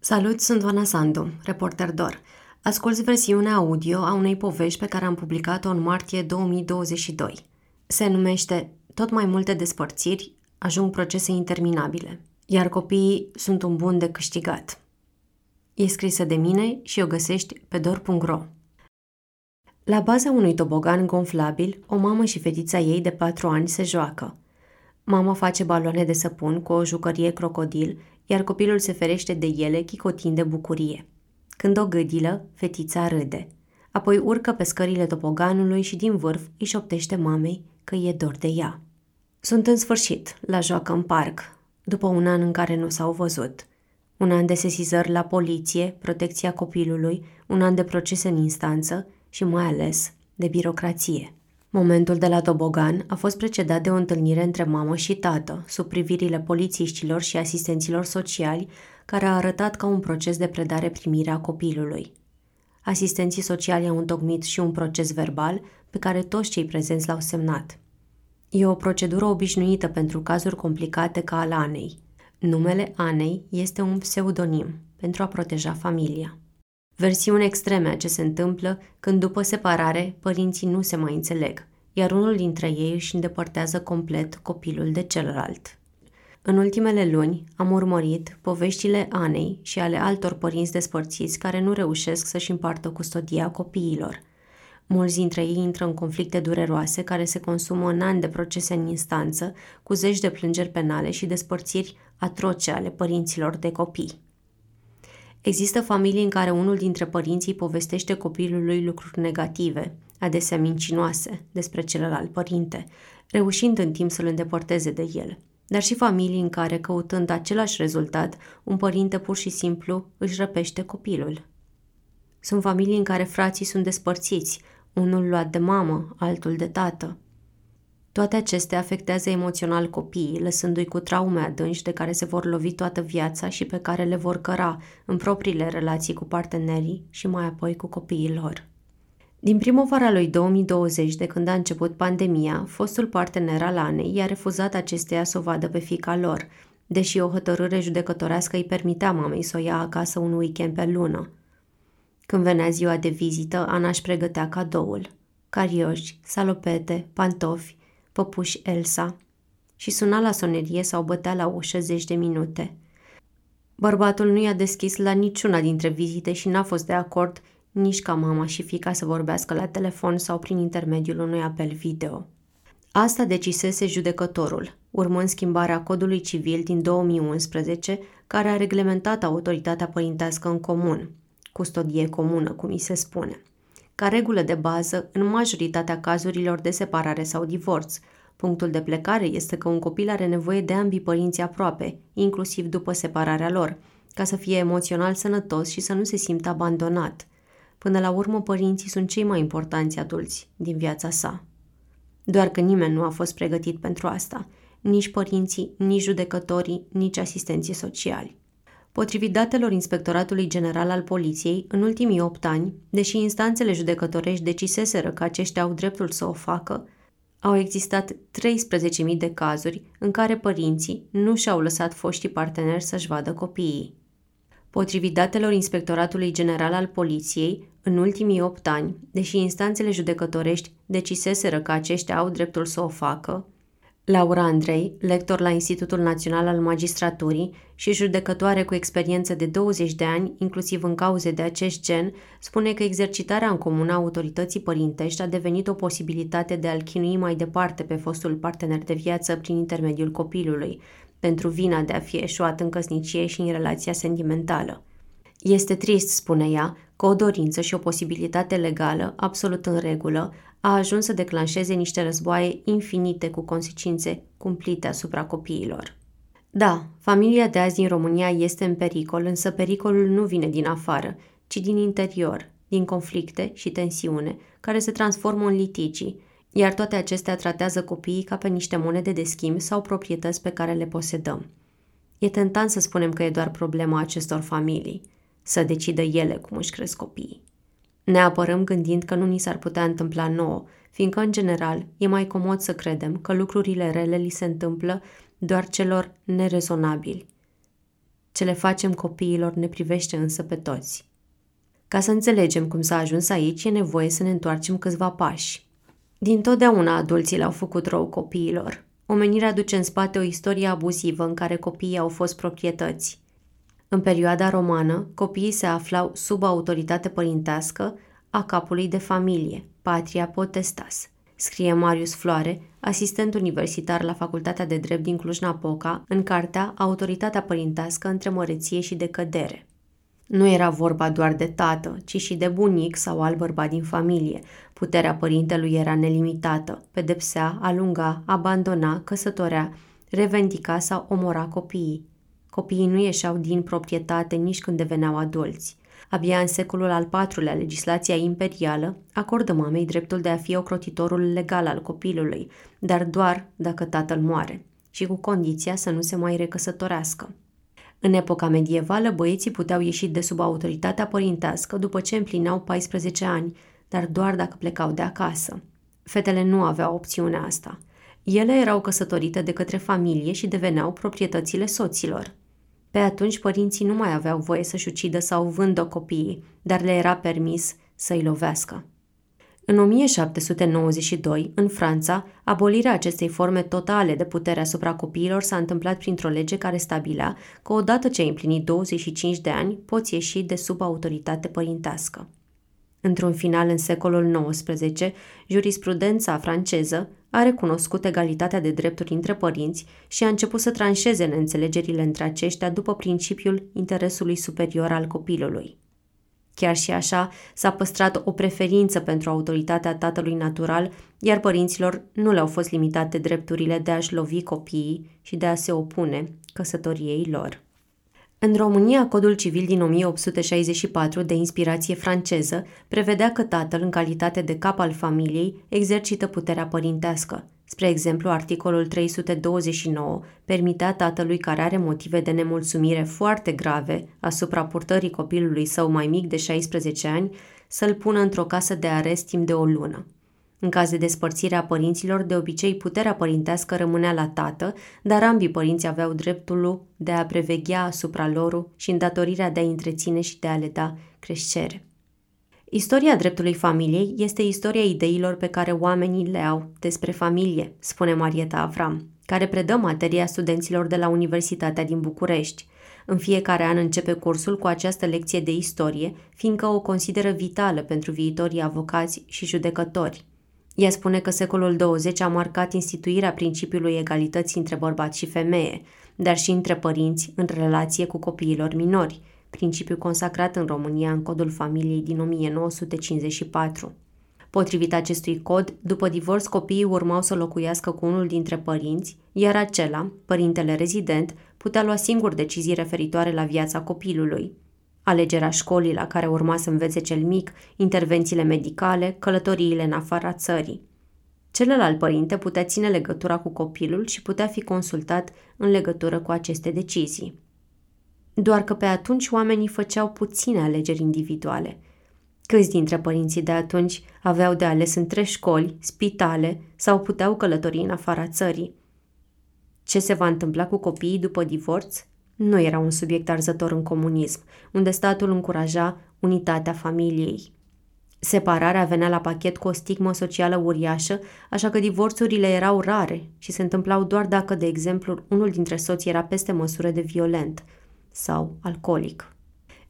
Salut, sunt Oana Sandu, reporter DOR. Asculți versiunea audio a unei povești pe care am publicat-o în martie 2022. Se numește Tot mai multe despărțiri ajung procese interminabile, iar copiii sunt un bun de câștigat. E scrisă de mine și o găsești pe dor.ro. La baza unui tobogan gonflabil, o mamă și fetița ei de patru ani se joacă. Mama face baloane de săpun cu o jucărie crocodil, iar copilul se ferește de ele chicotind de bucurie. Când o gâdilă, fetița râde. Apoi urcă pe scările topoganului și din vârf îi șoptește mamei că e dor de ea. Sunt în sfârșit, la joacă în parc, după un an în care nu s-au văzut. Un an de sesizări la poliție, protecția copilului, un an de procese în instanță și mai ales de birocrație. Momentul de la tobogan a fost precedat de o întâlnire între mamă și tată, sub privirile polițiștilor și asistenților sociali, care a arătat ca un proces de predare-primire a copilului. Asistenții sociali au întocmit și un proces verbal pe care toți cei prezenți l-au semnat. E o procedură obișnuită pentru cazuri complicate ca al Anei. Numele Anei este un pseudonim pentru a proteja familia. Versiuni extreme a ce se întâmplă când după separare părinții nu se mai înțeleg, iar unul dintre ei își îndepărtează complet copilul de celălalt. În ultimele luni am urmărit poveștile Anei și ale altor părinți despărțiți care nu reușesc să-și împartă custodia copiilor. Mulți dintre ei intră în conflicte dureroase care se consumă în ani de procese în instanță, cu zeci de plângeri penale și despărțiri atroce ale părinților de copii. Există familii în care unul dintre părinții povestește copilului lucruri negative, adesea mincinoase, despre celălalt părinte, reușind în timp să-l îndepărteze de el. Dar și familii în care, căutând același rezultat, un părinte pur și simplu își răpește copilul. Sunt familii în care frații sunt despărțiți, unul luat de mamă, altul de tată, toate acestea afectează emoțional copiii, lăsându-i cu traume adânci de care se vor lovi toată viața și pe care le vor căra în propriile relații cu partenerii și mai apoi cu copiii lor. Din primăvara lui 2020, de când a început pandemia, fostul partener al Anei i-a refuzat acesteia să o vadă pe fica lor, deși o hotărâre judecătorească îi permitea mamei să o ia acasă un weekend pe lună. Când venea ziua de vizită, Ana își pregătea cadoul. Carioși, salopete, pantofi, păpuși Elsa și suna la sonerie sau bătea la ușă zeci de minute. Bărbatul nu i-a deschis la niciuna dintre vizite și n-a fost de acord nici ca mama și fica să vorbească la telefon sau prin intermediul unui apel video. Asta decisese judecătorul, urmând schimbarea codului civil din 2011, care a reglementat autoritatea părintească în comun, custodie comună, cum îi se spune ca regulă de bază în majoritatea cazurilor de separare sau divorț. Punctul de plecare este că un copil are nevoie de ambii părinți aproape, inclusiv după separarea lor, ca să fie emoțional sănătos și să nu se simtă abandonat. Până la urmă, părinții sunt cei mai importanți adulți din viața sa. Doar că nimeni nu a fost pregătit pentru asta, nici părinții, nici judecătorii, nici asistenții sociali. Potrivit datelor Inspectoratului General al Poliției, în ultimii 8 ani, deși instanțele judecătorești deciseseră că aceștia au dreptul să o facă, au existat 13.000 de cazuri în care părinții nu și-au lăsat foștii parteneri să-și vadă copiii. Potrivit datelor Inspectoratului General al Poliției, în ultimii 8 ani, deși instanțele judecătorești deciseseră că aceștia au dreptul să o facă, Laura Andrei, lector la Institutul Național al Magistraturii și judecătoare cu experiență de 20 de ani, inclusiv în cauze de acest gen, spune că exercitarea în comun a autorității părintești a devenit o posibilitate de a-l chinui mai departe pe fostul partener de viață prin intermediul copilului, pentru vina de a fi eșuat în căsnicie și în relația sentimentală. Este trist, spune ea, că o dorință și o posibilitate legală, absolut în regulă, a ajuns să declanșeze niște războaie infinite cu consecințe cumplite asupra copiilor. Da, familia de azi din România este în pericol, însă pericolul nu vine din afară, ci din interior, din conflicte și tensiune, care se transformă în litigii, iar toate acestea tratează copiii ca pe niște monede de schimb sau proprietăți pe care le posedăm. E tentant să spunem că e doar problema acestor familii, să decidă ele cum își cresc copiii. Ne apărăm gândind că nu ni s-ar putea întâmpla nouă, fiindcă, în general, e mai comod să credem că lucrurile rele li se întâmplă doar celor nerezonabili. Ce le facem copiilor ne privește însă pe toți. Ca să înțelegem cum s-a ajuns aici, e nevoie să ne întoarcem câțiva pași. Din totdeauna adulții le-au făcut rău copiilor. Omenirea duce în spate o istorie abuzivă în care copiii au fost proprietăți. În perioada romană, copiii se aflau sub autoritate părintească a capului de familie, patria potestas, scrie Marius Floare, asistent universitar la Facultatea de Drept din Cluj-Napoca, în cartea Autoritatea părintească între măreție și decădere. Nu era vorba doar de tată, ci și de bunic sau alt bărbat din familie. Puterea părintelui era nelimitată, pedepsea, alunga, abandona, căsătorea, revendica sau omora copiii. Copiii nu ieșeau din proprietate nici când deveneau adulți. Abia în secolul al IV-lea, legislația imperială acordă mamei dreptul de a fi ocrotitorul legal al copilului, dar doar dacă tatăl moare și cu condiția să nu se mai recăsătorească. În epoca medievală, băieții puteau ieși de sub autoritatea părintească după ce împlineau 14 ani, dar doar dacă plecau de acasă. Fetele nu aveau opțiunea asta. Ele erau căsătorite de către familie și deveneau proprietățile soților. Pe atunci părinții nu mai aveau voie să-și ucidă sau vândă copiii, dar le era permis să-i lovească. În 1792, în Franța, abolirea acestei forme totale de putere asupra copiilor s-a întâmplat printr-o lege care stabilea că odată ce ai împlinit 25 de ani, poți ieși de sub autoritate părintească. Într-un final în secolul XIX, jurisprudența franceză a recunoscut egalitatea de drepturi între părinți și a început să tranșeze neînțelegerile între aceștia după principiul interesului superior al copilului. Chiar și așa, s-a păstrat o preferință pentru autoritatea tatălui natural, iar părinților nu le-au fost limitate drepturile de a-și lovi copiii și de a se opune căsătoriei lor. În România, codul civil din 1864, de inspirație franceză, prevedea că tatăl, în calitate de cap al familiei, exercită puterea părintească. Spre exemplu, articolul 329 permitea tatălui care are motive de nemulțumire foarte grave asupra purtării copilului său mai mic de 16 ani să-l pună într-o casă de arest timp de o lună. În caz de despărțire a părinților, de obicei puterea părintească rămânea la tată, dar ambii părinți aveau dreptul de a preveghea asupra lor și îndatorirea de a întreține și de a le da creștere. Istoria dreptului familiei este istoria ideilor pe care oamenii le au despre familie, spune Marieta Avram, care predă materia studenților de la Universitatea din București. În fiecare an începe cursul cu această lecție de istorie, fiindcă o consideră vitală pentru viitorii avocați și judecători. Ea spune că secolul 20 a marcat instituirea principiului egalității între bărbat și femeie, dar și între părinți în relație cu copiilor minori, principiu consacrat în România în Codul Familiei din 1954. Potrivit acestui cod, după divorț copiii urmau să locuiască cu unul dintre părinți, iar acela, părintele rezident, putea lua singur decizii referitoare la viața copilului alegerea școlii la care urma să învețe cel mic, intervențiile medicale, călătoriile în afara țării. Celălalt părinte putea ține legătura cu copilul și putea fi consultat în legătură cu aceste decizii. Doar că pe atunci oamenii făceau puține alegeri individuale. Câți dintre părinții de atunci aveau de ales între școli, spitale sau puteau călători în afara țării? Ce se va întâmpla cu copiii după divorț? Nu era un subiect arzător în comunism, unde statul încuraja unitatea familiei. Separarea venea la pachet cu o stigmă socială uriașă, așa că divorțurile erau rare și se întâmplau doar dacă, de exemplu, unul dintre soți era peste măsură de violent sau alcoolic.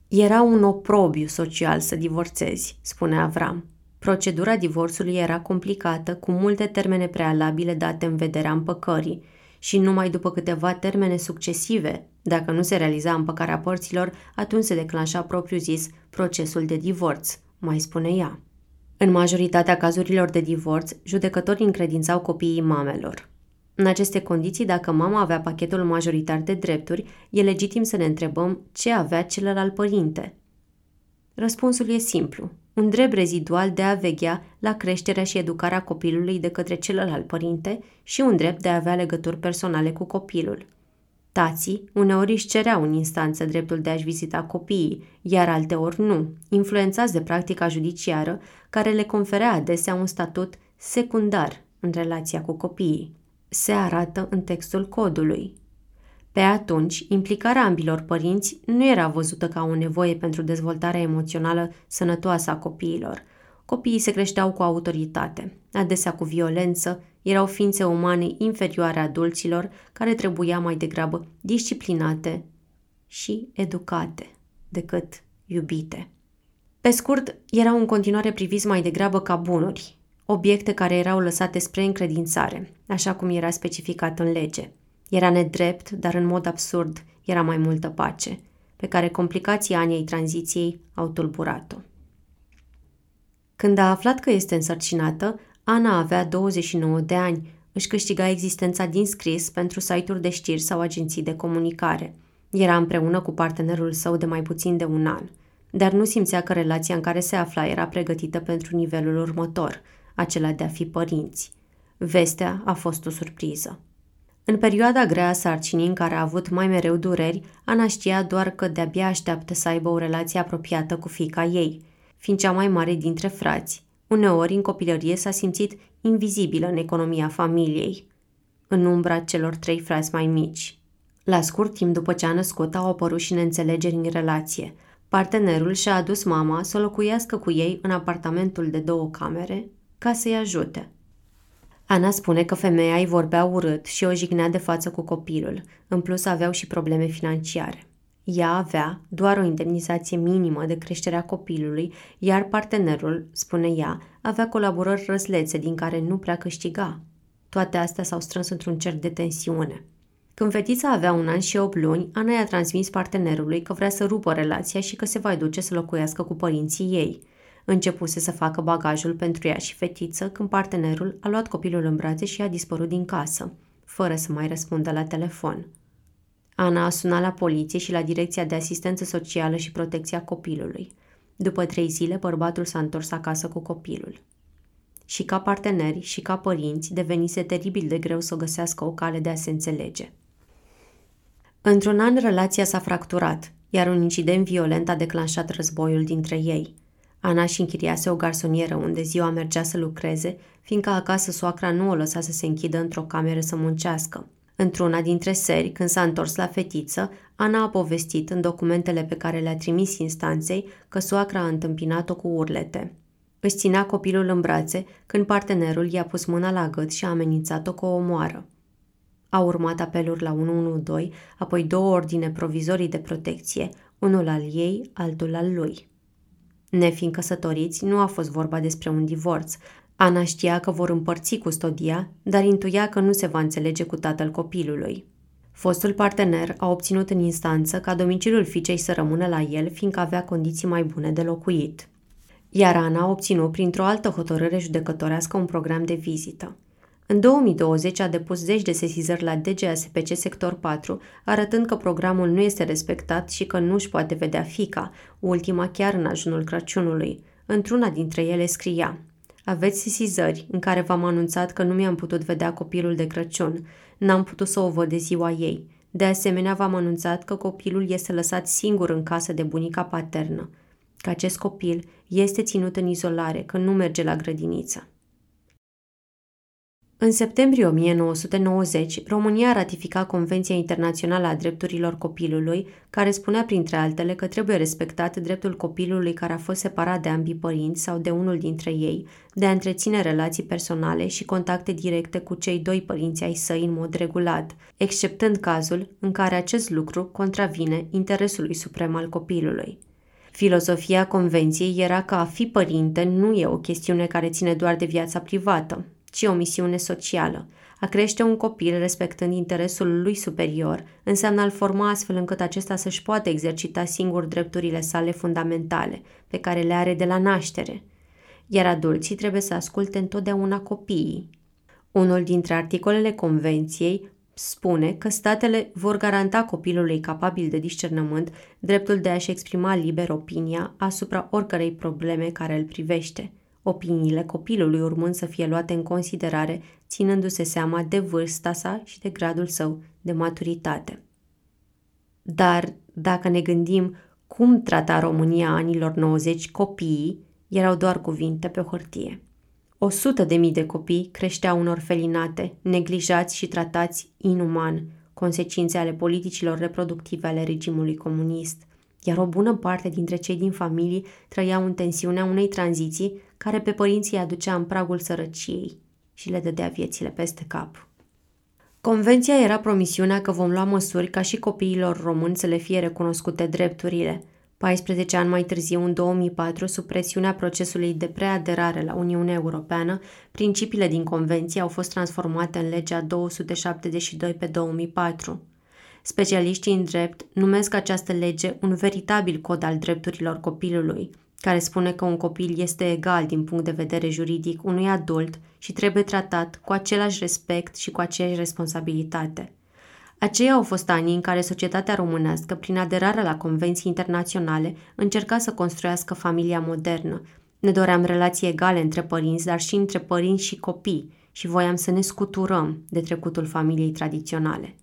Era un oprobiu social să divorțezi, spune Avram. Procedura divorțului era complicată, cu multe termene prealabile date în vederea împăcării și numai după câteva termene succesive dacă nu se realiza împăcarea părților, atunci se declanșa propriu-zis procesul de divorț, mai spune ea. În majoritatea cazurilor de divorț, judecătorii încredințau copiii mamelor. În aceste condiții, dacă mama avea pachetul majoritar de drepturi, e legitim să ne întrebăm ce avea celălalt părinte. Răspunsul e simplu. Un drept rezidual de a veghea la creșterea și educarea copilului de către celălalt părinte și un drept de a avea legături personale cu copilul – Tații uneori își cereau în instanță dreptul de a-și vizita copiii, iar alteori nu, influențați de practica judiciară care le conferea adesea un statut secundar în relația cu copiii. Se arată în textul codului. Pe atunci, implicarea ambilor părinți nu era văzută ca o nevoie pentru dezvoltarea emoțională sănătoasă a copiilor. Copiii se creșteau cu autoritate, adesea cu violență, erau ființe umane inferioare adulților care trebuia mai degrabă disciplinate și educate decât iubite. Pe scurt, erau în continuare priviți mai degrabă ca bunuri, obiecte care erau lăsate spre încredințare, așa cum era specificat în lege. Era nedrept, dar în mod absurd era mai multă pace, pe care complicații anii tranziției au tulburat-o. Când a aflat că este însărcinată, Ana avea 29 de ani, își câștiga existența din scris pentru site-uri de știri sau agenții de comunicare. Era împreună cu partenerul său de mai puțin de un an, dar nu simțea că relația în care se afla era pregătită pentru nivelul următor, acela de a fi părinți. Vestea a fost o surpriză. În perioada grea a sarcinii în care a avut mai mereu dureri, Ana știa doar că de-abia așteaptă să aibă o relație apropiată cu fica ei, fiind cea mai mare dintre frați. Uneori, în copilărie, s-a simțit invizibilă în economia familiei, în umbra celor trei frați mai mici. La scurt timp după ce a născut, au apărut și neînțelegeri în relație. Partenerul și-a adus mama să locuiască cu ei în apartamentul de două camere ca să-i ajute – Ana spune că femeia îi vorbea urât și o jignea de față cu copilul. În plus aveau și probleme financiare. Ea avea doar o indemnizație minimă de creșterea copilului, iar partenerul, spune ea, avea colaborări răzlețe din care nu prea câștiga. Toate astea s-au strâns într-un cer de tensiune. Când fetița avea un an și 8 luni, Ana i-a transmis partenerului că vrea să rupă relația și că se va duce să locuiască cu părinții ei – Începuse să facă bagajul pentru ea și fetiță când partenerul a luat copilul în brațe și a dispărut din casă, fără să mai răspundă la telefon. Ana a sunat la poliție și la Direcția de Asistență Socială și Protecția Copilului. După trei zile, bărbatul s-a întors acasă cu copilul. Și ca parteneri și ca părinți, devenise teribil de greu să găsească o cale de a se înțelege. Într-un an, relația s-a fracturat, iar un incident violent a declanșat războiul dintre ei – Ana și închiriase o garsonieră unde ziua mergea să lucreze, fiindcă acasă soacra nu o lăsa să se închidă într-o cameră să muncească. Într-una dintre seri, când s-a întors la fetiță, Ana a povestit în documentele pe care le-a trimis instanței că soacra a întâmpinat-o cu urlete. Își ținea copilul în brațe când partenerul i-a pus mâna la gât și a amenințat-o cu o omoară. A urmat apeluri la 112, apoi două ordine provizorii de protecție, unul al ei, altul al lui. Nefiind căsătoriți, nu a fost vorba despre un divorț. Ana știa că vor împărți custodia, dar intuia că nu se va înțelege cu tatăl copilului. Fostul partener a obținut în instanță ca domiciliul fiicei să rămână la el, fiindcă avea condiții mai bune de locuit. Iar Ana a obținut printr-o altă hotărâre judecătorească un program de vizită. În 2020 a depus zeci de sesizări la DGASPC Sector 4, arătând că programul nu este respectat și că nu își poate vedea fica, ultima chiar în ajunul Crăciunului. Într-una dintre ele scria Aveți sesizări în care v-am anunțat că nu mi-am putut vedea copilul de Crăciun. N-am putut să o văd de ziua ei. De asemenea, v-am anunțat că copilul este lăsat singur în casă de bunica paternă. Că acest copil este ținut în izolare, că nu merge la grădiniță. În septembrie 1990, România a ratificat Convenția Internațională a Drepturilor Copilului, care spunea printre altele că trebuie respectat dreptul copilului care a fost separat de ambii părinți sau de unul dintre ei, de a întreține relații personale și contacte directe cu cei doi părinți ai săi în mod regulat, exceptând cazul în care acest lucru contravine interesului suprem al copilului. Filosofia convenției era că a fi părinte nu e o chestiune care ține doar de viața privată, ci o misiune socială. A crește un copil respectând interesul lui superior înseamnă a-l forma astfel încât acesta să-și poată exercita singur drepturile sale fundamentale, pe care le are de la naștere. Iar adulții trebuie să asculte întotdeauna copiii. Unul dintre articolele convenției spune că statele vor garanta copilului capabil de discernământ dreptul de a-și exprima liber opinia asupra oricărei probleme care îl privește – opiniile copilului urmând să fie luate în considerare, ținându-se seama de vârsta sa și de gradul său de maturitate. Dar, dacă ne gândim cum trata România anilor 90 copiii, erau doar cuvinte pe hârtie. O sută de mii de copii creșteau în orfelinate, neglijați și tratați inuman, consecințe ale politicilor reproductive ale regimului comunist, iar o bună parte dintre cei din familii trăiau în tensiunea unei tranziții care pe părinții aducea în pragul sărăciei și le dădea viețile peste cap. Convenția era promisiunea că vom lua măsuri ca și copiilor români să le fie recunoscute drepturile. 14 ani mai târziu, în 2004, sub presiunea procesului de preaderare la Uniunea Europeană, principiile din convenție au fost transformate în legea 272 pe 2004. Specialiștii în drept numesc această lege un veritabil cod al drepturilor copilului, care spune că un copil este egal din punct de vedere juridic unui adult și trebuie tratat cu același respect și cu aceeași responsabilitate. Aceia au fost anii în care societatea românească, prin aderarea la convenții internaționale, încerca să construiască familia modernă. Ne doream relații egale între părinți, dar și între părinți și copii și voiam să ne scuturăm de trecutul familiei tradiționale.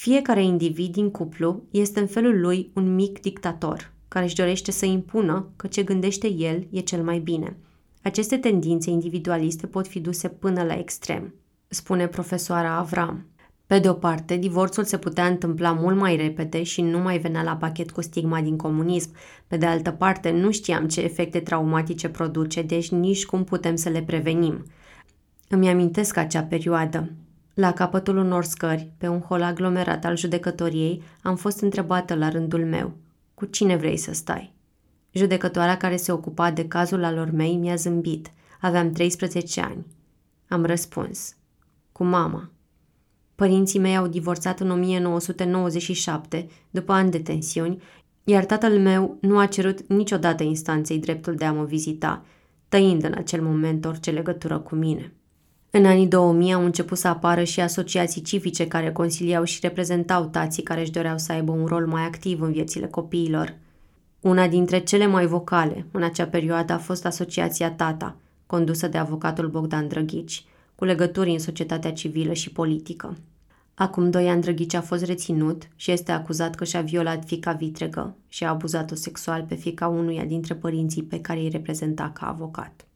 Fiecare individ din cuplu este în felul lui un mic dictator, care își dorește să impună că ce gândește el e cel mai bine. Aceste tendințe individualiste pot fi duse până la extrem, spune profesoara Avram. Pe de o parte, divorțul se putea întâmpla mult mai repede și nu mai venea la pachet cu stigma din comunism. Pe de altă parte, nu știam ce efecte traumatice produce, deci nici cum putem să le prevenim. Îmi amintesc acea perioadă. La capătul unor scări, pe un hol aglomerat al judecătoriei, am fost întrebată la rândul meu. Cu cine vrei să stai? Judecătoarea care se ocupa de cazul alor mei mi-a zâmbit. Aveam 13 ani. Am răspuns. Cu mama. Părinții mei au divorțat în 1997, după ani de tensiuni, iar tatăl meu nu a cerut niciodată instanței dreptul de a mă vizita, tăind în acel moment orice legătură cu mine. În anii 2000 au început să apară și asociații civice care consiliau și reprezentau tații care își doreau să aibă un rol mai activ în viețile copiilor. Una dintre cele mai vocale în acea perioadă a fost Asociația Tata, condusă de avocatul Bogdan Drăghici, cu legături în societatea civilă și politică. Acum doi ani Drăghici a fost reținut și este acuzat că și-a violat fica vitregă și a abuzat-o sexual pe fica unuia dintre părinții pe care îi reprezenta ca avocat.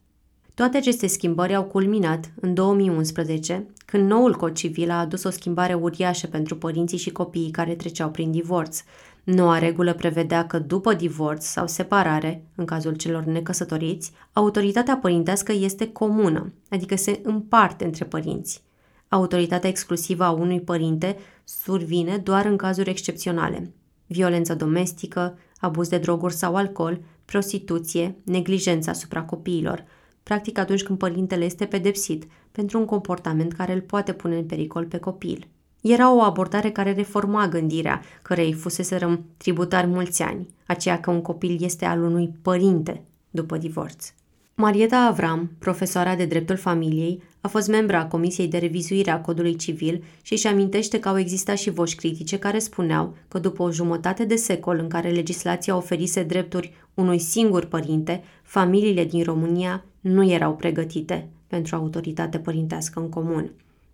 Toate aceste schimbări au culminat în 2011, când noul cod civil a adus o schimbare uriașă pentru părinții și copiii care treceau prin divorț. Noua regulă prevedea că după divorț sau separare, în cazul celor necăsătoriți, autoritatea părintească este comună, adică se împarte între părinți. Autoritatea exclusivă a unui părinte survine doar în cazuri excepționale. Violență domestică, abuz de droguri sau alcool, prostituție, neglijență asupra copiilor – practic atunci când părintele este pedepsit pentru un comportament care îl poate pune în pericol pe copil. Era o abordare care reforma gândirea, cărei fuseserăm tributari mulți ani, aceea că un copil este al unui părinte după divorț. Marieta Avram, profesoara de dreptul familiei, a fost membra a Comisiei de Revizuire a Codului Civil și își amintește că au existat și voci critice care spuneau că după o jumătate de secol în care legislația oferise drepturi unui singur părinte, familiile din România nu erau pregătite pentru autoritate părintească în comun.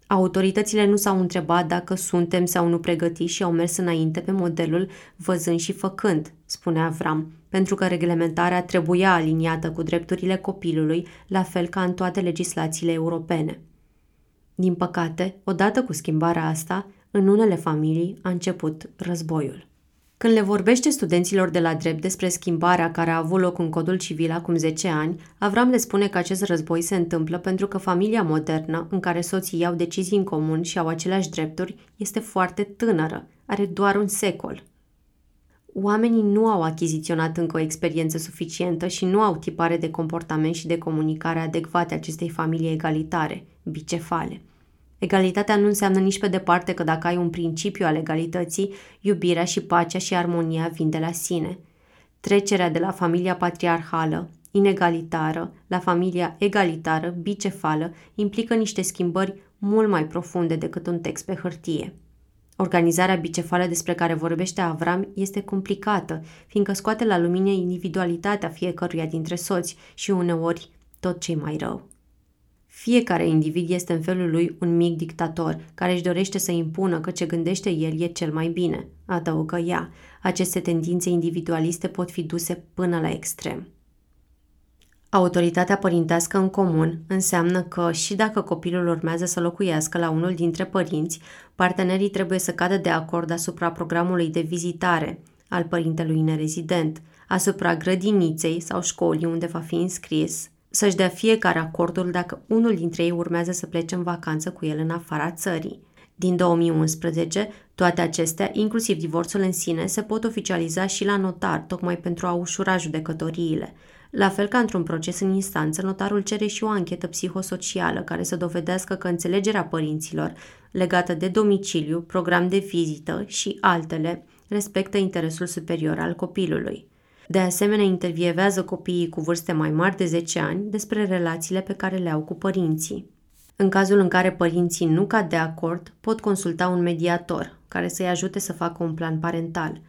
Autoritățile nu s-au întrebat dacă suntem sau nu pregătiți și au mers înainte pe modelul văzând și făcând, spunea Avram, pentru că reglementarea trebuia aliniată cu drepturile copilului, la fel ca în toate legislațiile europene. Din păcate, odată cu schimbarea asta, în unele familii a început războiul. Când le vorbește studenților de la drept despre schimbarea care a avut loc în codul civil acum 10 ani, Avram le spune că acest război se întâmplă pentru că familia modernă, în care soții iau decizii în comun și au aceleași drepturi, este foarte tânără, are doar un secol. Oamenii nu au achiziționat încă o experiență suficientă și nu au tipare de comportament și de comunicare adecvate acestei familii egalitare, bicefale – Egalitatea nu înseamnă nici pe departe că dacă ai un principiu al egalității, iubirea și pacea și armonia vin de la sine. Trecerea de la familia patriarhală, inegalitară, la familia egalitară, bicefală, implică niște schimbări mult mai profunde decât un text pe hârtie. Organizarea bicefală despre care vorbește Avram este complicată, fiindcă scoate la lumină individualitatea fiecăruia dintre soți și uneori tot ce mai rău. Fiecare individ este în felul lui un mic dictator, care își dorește să impună că ce gândește el e cel mai bine, adăugă ea. Aceste tendințe individualiste pot fi duse până la extrem. Autoritatea părintească în comun înseamnă că și dacă copilul urmează să locuiască la unul dintre părinți, partenerii trebuie să cadă de acord asupra programului de vizitare al părintelui nerezident, asupra grădiniței sau școlii unde va fi înscris, să-și dea fiecare acordul dacă unul dintre ei urmează să plece în vacanță cu el în afara țării. Din 2011, toate acestea, inclusiv divorțul în sine, se pot oficializa și la notar, tocmai pentru a ușura judecătoriile. La fel ca într-un proces în instanță, notarul cere și o anchetă psihosocială care să dovedească că înțelegerea părinților legată de domiciliu, program de vizită și altele respectă interesul superior al copilului. De asemenea, intervievează copiii cu vârste mai mari de 10 ani despre relațiile pe care le au cu părinții. În cazul în care părinții nu cad de acord, pot consulta un mediator care să-i ajute să facă un plan parental.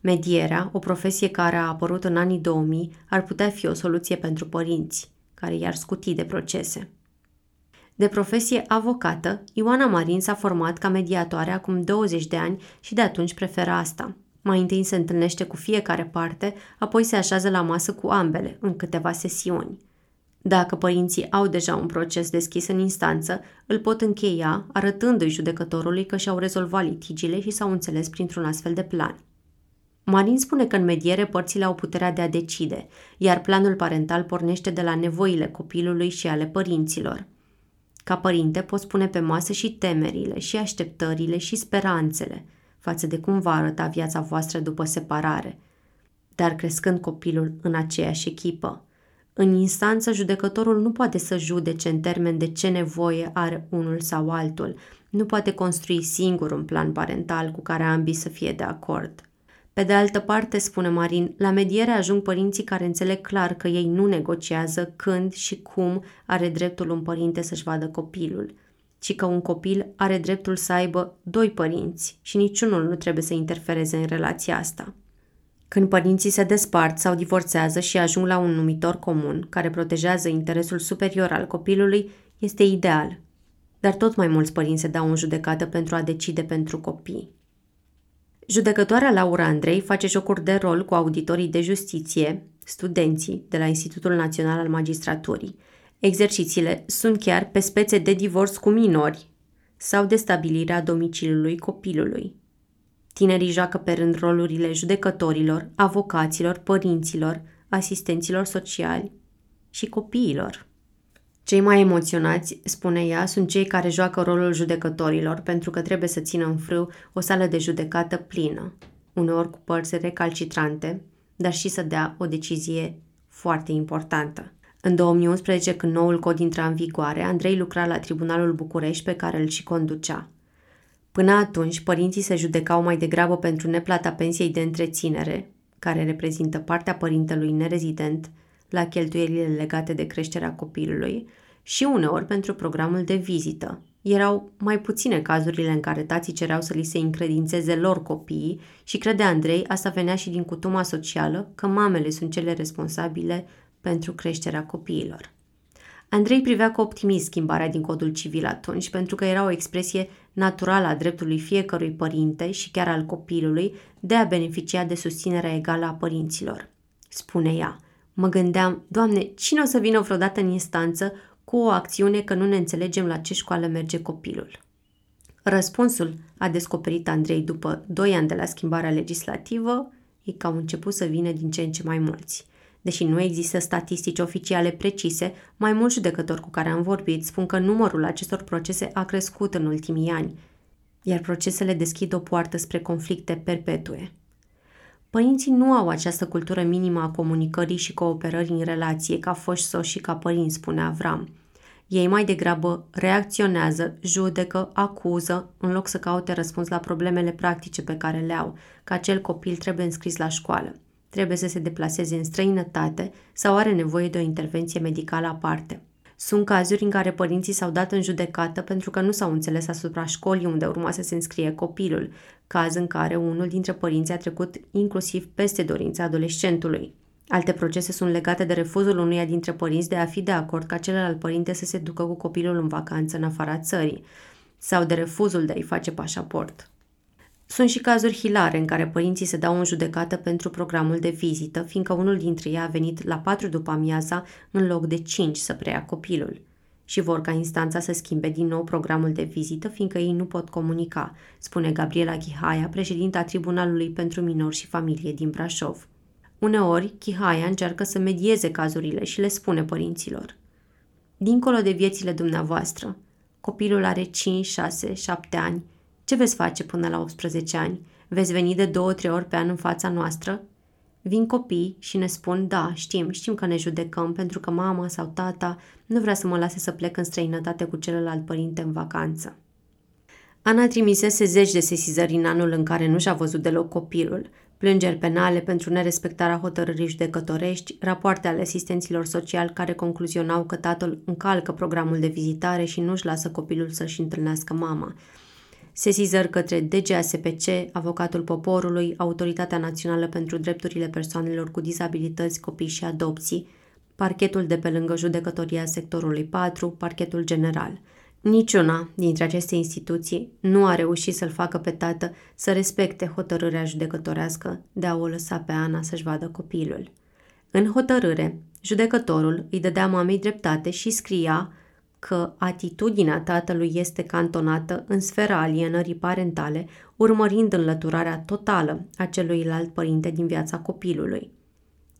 Medierea, o profesie care a apărut în anii 2000, ar putea fi o soluție pentru părinți, care i-ar scuti de procese. De profesie avocată, Ioana Marin s-a format ca mediatoare acum 20 de ani și de atunci preferă asta. Mai întâi se întâlnește cu fiecare parte, apoi se așează la masă cu ambele, în câteva sesiuni. Dacă părinții au deja un proces deschis în instanță, îl pot încheia arătându-i judecătorului că și-au rezolvat litigiile și s-au înțeles printr-un astfel de plan. Marin spune că în mediere părțile au puterea de a decide, iar planul parental pornește de la nevoile copilului și ale părinților. Ca părinte poți pune pe masă și temerile, și așteptările, și speranțele față de cum va arăta viața voastră după separare, dar crescând copilul în aceeași echipă – în instanță, judecătorul nu poate să judece în termen de ce nevoie are unul sau altul. Nu poate construi singur un plan parental cu care ambii să fie de acord. Pe de altă parte, spune Marin, la mediere ajung părinții care înțeleg clar că ei nu negociază când și cum are dreptul un părinte să-și vadă copilul, ci că un copil are dreptul să aibă doi părinți și niciunul nu trebuie să interfereze în relația asta. Când părinții se despart sau divorțează și ajung la un numitor comun care protejează interesul superior al copilului, este ideal. Dar tot mai mulți părinți se dau în judecată pentru a decide pentru copii. Judecătoarea Laura Andrei face jocuri de rol cu auditorii de justiție, studenții de la Institutul Național al Magistraturii. Exercițiile sunt chiar pe spețe de divorț cu minori sau de stabilirea domiciliului copilului. Tinerii joacă pe rând rolurile judecătorilor, avocaților, părinților, asistenților sociali și copiilor. Cei mai emoționați, spune ea, sunt cei care joacă rolul judecătorilor pentru că trebuie să țină în frâu o sală de judecată plină, uneori cu părți recalcitrante, dar și să dea o decizie foarte importantă. În 2011, când noul cod intra în vigoare, Andrei lucra la Tribunalul București pe care îl și conducea. Până atunci, părinții se judecau mai degrabă pentru neplata pensiei de întreținere, care reprezintă partea părintelui nerezident la cheltuielile legate de creșterea copilului, și uneori pentru programul de vizită. Erau mai puține cazurile în care tații cereau să li se încredințeze lor copiii și crede Andrei, asta venea și din cutuma socială, că mamele sunt cele responsabile pentru creșterea copiilor. Andrei privea cu optimism schimbarea din codul civil atunci, pentru că era o expresie naturală a dreptului fiecărui părinte și chiar al copilului de a beneficia de susținerea egală a părinților. Spune ea, mă gândeam, Doamne, cine o să vină vreodată în instanță cu o acțiune că nu ne înțelegem la ce școală merge copilul? Răspunsul, a descoperit Andrei după doi ani de la schimbarea legislativă, e că au început să vină din ce în ce mai mulți – Deși nu există statistici oficiale precise, mai mulți judecători cu care am vorbit spun că numărul acestor procese a crescut în ultimii ani, iar procesele deschid o poartă spre conflicte perpetue. Părinții nu au această cultură minimă a comunicării și cooperării în relație ca foști soși și ca părinți, spune Avram. Ei mai degrabă reacționează, judecă, acuză, în loc să caute răspuns la problemele practice pe care le au, că acel copil trebuie înscris la școală trebuie să se deplaseze în străinătate sau are nevoie de o intervenție medicală aparte. Sunt cazuri în care părinții s-au dat în judecată pentru că nu s-au înțeles asupra școlii unde urma să se înscrie copilul, caz în care unul dintre părinți a trecut inclusiv peste dorința adolescentului. Alte procese sunt legate de refuzul unuia dintre părinți de a fi de acord ca celălalt părinte să se ducă cu copilul în vacanță în afara țării, sau de refuzul de a-i face pașaport. Sunt și cazuri hilare în care părinții se dau în judecată pentru programul de vizită, fiindcă unul dintre ei a venit la 4 după amiaza în loc de 5 să preia copilul. Și vor ca instanța să schimbe din nou programul de vizită, fiindcă ei nu pot comunica, spune Gabriela Chihaia, președinta Tribunalului pentru Minori și Familie din Brașov. Uneori, Chihaia încearcă să medieze cazurile și le spune părinților. Dincolo de viețile dumneavoastră, copilul are 5, 6, 7 ani, ce veți face până la 18 ani? Veți veni de două-trei ori pe an în fața noastră? Vin copii și ne spun, da, știm, știm că ne judecăm pentru că mama sau tata nu vrea să mă lase să plec în străinătate cu celălalt părinte în vacanță. Ana trimisese zeci de sesizări în anul în care nu și-a văzut deloc copilul, plângeri penale pentru nerespectarea hotărârii judecătorești, rapoarte ale asistenților sociali care concluzionau că tatăl încalcă programul de vizitare și nu-și lasă copilul să-și întâlnească mama, sesizări către DGASPC, Avocatul Poporului, Autoritatea Națională pentru Drepturile Persoanelor cu Dizabilități, Copii și Adopții, parchetul de pe lângă judecătoria sectorului 4, parchetul general. Niciuna dintre aceste instituții nu a reușit să-l facă pe tată să respecte hotărârea judecătorească de a o lăsa pe Ana să-și vadă copilul. În hotărâre, judecătorul îi dădea mamei dreptate și scria că atitudinea tatălui este cantonată în sfera alienării parentale, urmărind înlăturarea totală a celuilalt părinte din viața copilului,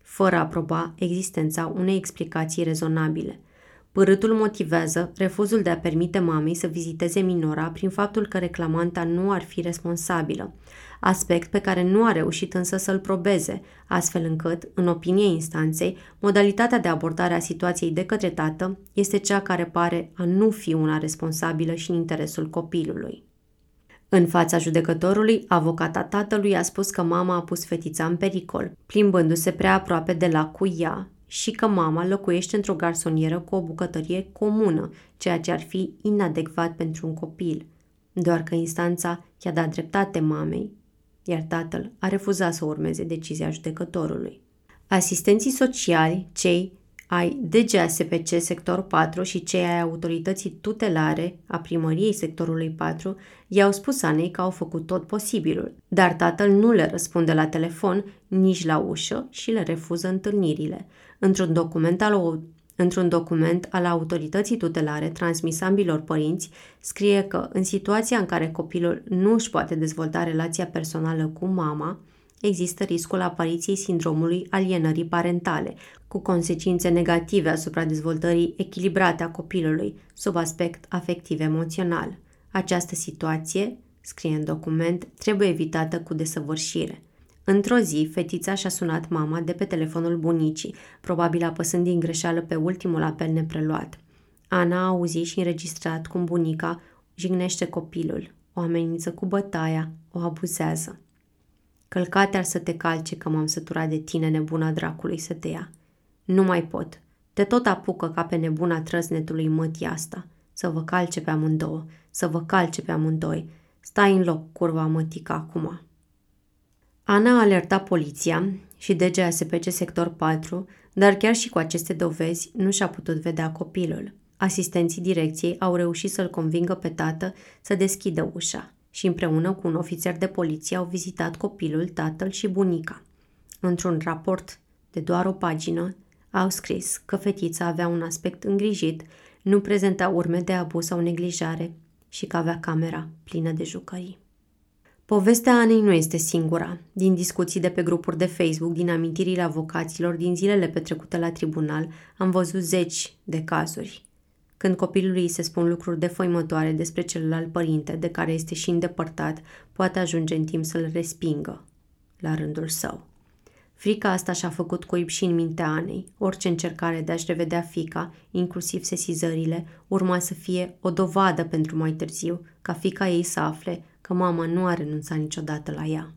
fără a proba existența unei explicații rezonabile. Părâtul motivează refuzul de a permite mamei să viziteze minora prin faptul că reclamanta nu ar fi responsabilă, aspect pe care nu a reușit însă să-l probeze, astfel încât, în opinie instanței, modalitatea de abordare a situației de către tată este cea care pare a nu fi una responsabilă și în interesul copilului. În fața judecătorului, avocata tatălui a spus că mama a pus fetița în pericol, plimbându-se prea aproape de la cu ea și că mama locuiește într-o garsonieră cu o bucătărie comună, ceea ce ar fi inadecvat pentru un copil. Doar că instanța i-a dat dreptate mamei iar tatăl a refuzat să urmeze decizia judecătorului. Asistenții sociali, cei ai DGASPC sector 4 și cei ai autorității tutelare a primăriei sectorului 4 i-au spus Anei că au făcut tot posibilul, dar tatăl nu le răspunde la telefon, nici la ușă și le refuză întâlnirile. Într-un document al Într-un document al autorității tutelare transmis ambilor părinți, scrie că în situația în care copilul nu își poate dezvolta relația personală cu mama, există riscul apariției sindromului alienării parentale, cu consecințe negative asupra dezvoltării echilibrate a copilului, sub aspect afectiv-emoțional. Această situație, scrie în document, trebuie evitată cu desăvârșire. Într-o zi, fetița și-a sunat mama de pe telefonul bunicii, probabil apăsând din greșeală pe ultimul apel nepreluat. Ana a auzit și înregistrat cum bunica jignește copilul, o amenință cu bătaia, o abuzează. Călcate ar să te calce că m-am săturat de tine, nebuna dracului, să te ia. Nu mai pot. Te tot apucă ca pe nebuna trăsnetului mătii asta. Să vă calce pe amândouă, să vă calce pe amândoi. Stai în loc, curva mătică, acum. Ana a alertat poliția și DGASPC sector 4, dar chiar și cu aceste dovezi nu și-a putut vedea copilul. Asistenții direcției au reușit să-l convingă pe tată să deschidă ușa și împreună cu un ofițer de poliție au vizitat copilul, tatăl și bunica. Într-un raport de doar o pagină, au scris că fetița avea un aspect îngrijit, nu prezenta urme de abuz sau neglijare și că avea camera plină de jucării. Povestea Anei nu este singura. Din discuții de pe grupuri de Facebook, din amintirile avocaților, din zilele petrecute la tribunal, am văzut zeci de cazuri. Când copilului îi se spun lucruri defăimătoare despre celălalt părinte, de care este și îndepărtat, poate ajunge în timp să-l respingă, la rândul său. Frica asta și-a făcut cuib și în mintea Anei. Orice încercare de a-și revedea fica, inclusiv sesizările, urma să fie o dovadă pentru mai târziu, ca fica ei să afle că mama nu a renunțat niciodată la ea.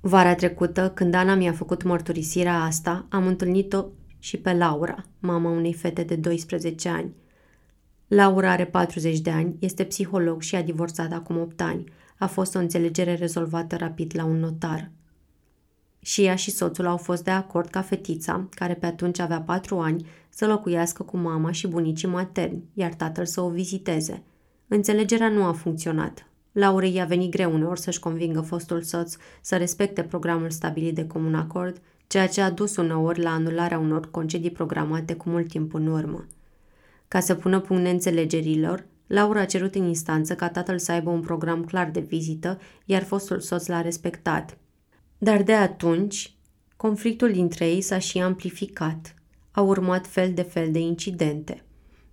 Vara trecută, când Ana mi-a făcut mărturisirea asta, am întâlnit-o și pe Laura, mama unei fete de 12 ani. Laura are 40 de ani, este psiholog și a divorțat acum 8 ani. A fost o înțelegere rezolvată rapid la un notar. Și ea și soțul au fost de acord ca fetița, care pe atunci avea 4 ani, să locuiască cu mama și bunicii materni, iar tatăl să o viziteze. Înțelegerea nu a funcționat. Laurei i-a venit greu uneori să-și convingă fostul soț să respecte programul stabilit de comun acord, ceea ce a dus uneori la anularea unor concedii programate cu mult timp în urmă. Ca să pună punct neînțelegerilor, Laura a cerut în instanță ca tatăl să aibă un program clar de vizită, iar fostul soț l-a respectat. Dar de atunci, conflictul dintre ei s-a și amplificat. Au urmat fel de fel de incidente.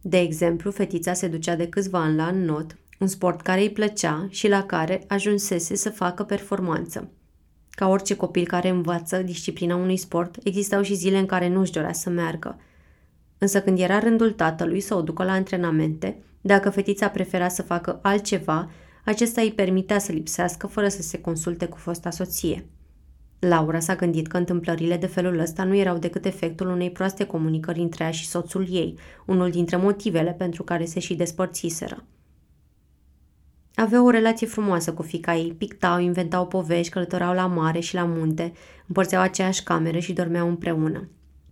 De exemplu, fetița se ducea de câțiva ani la not, un sport care îi plăcea și la care ajunsese să facă performanță. Ca orice copil care învață disciplina unui sport, existau și zile în care nu își dorea să meargă. Însă când era rândul tatălui să o ducă la antrenamente, dacă fetița prefera să facă altceva, acesta îi permitea să lipsească fără să se consulte cu fosta soție. Laura s-a gândit că întâmplările de felul ăsta nu erau decât efectul unei proaste comunicări între ea și soțul ei, unul dintre motivele pentru care se și despărțiseră. Aveau o relație frumoasă cu fica ei, pictau, inventau povești, călătorau la mare și la munte, împărțeau aceeași cameră și dormeau împreună.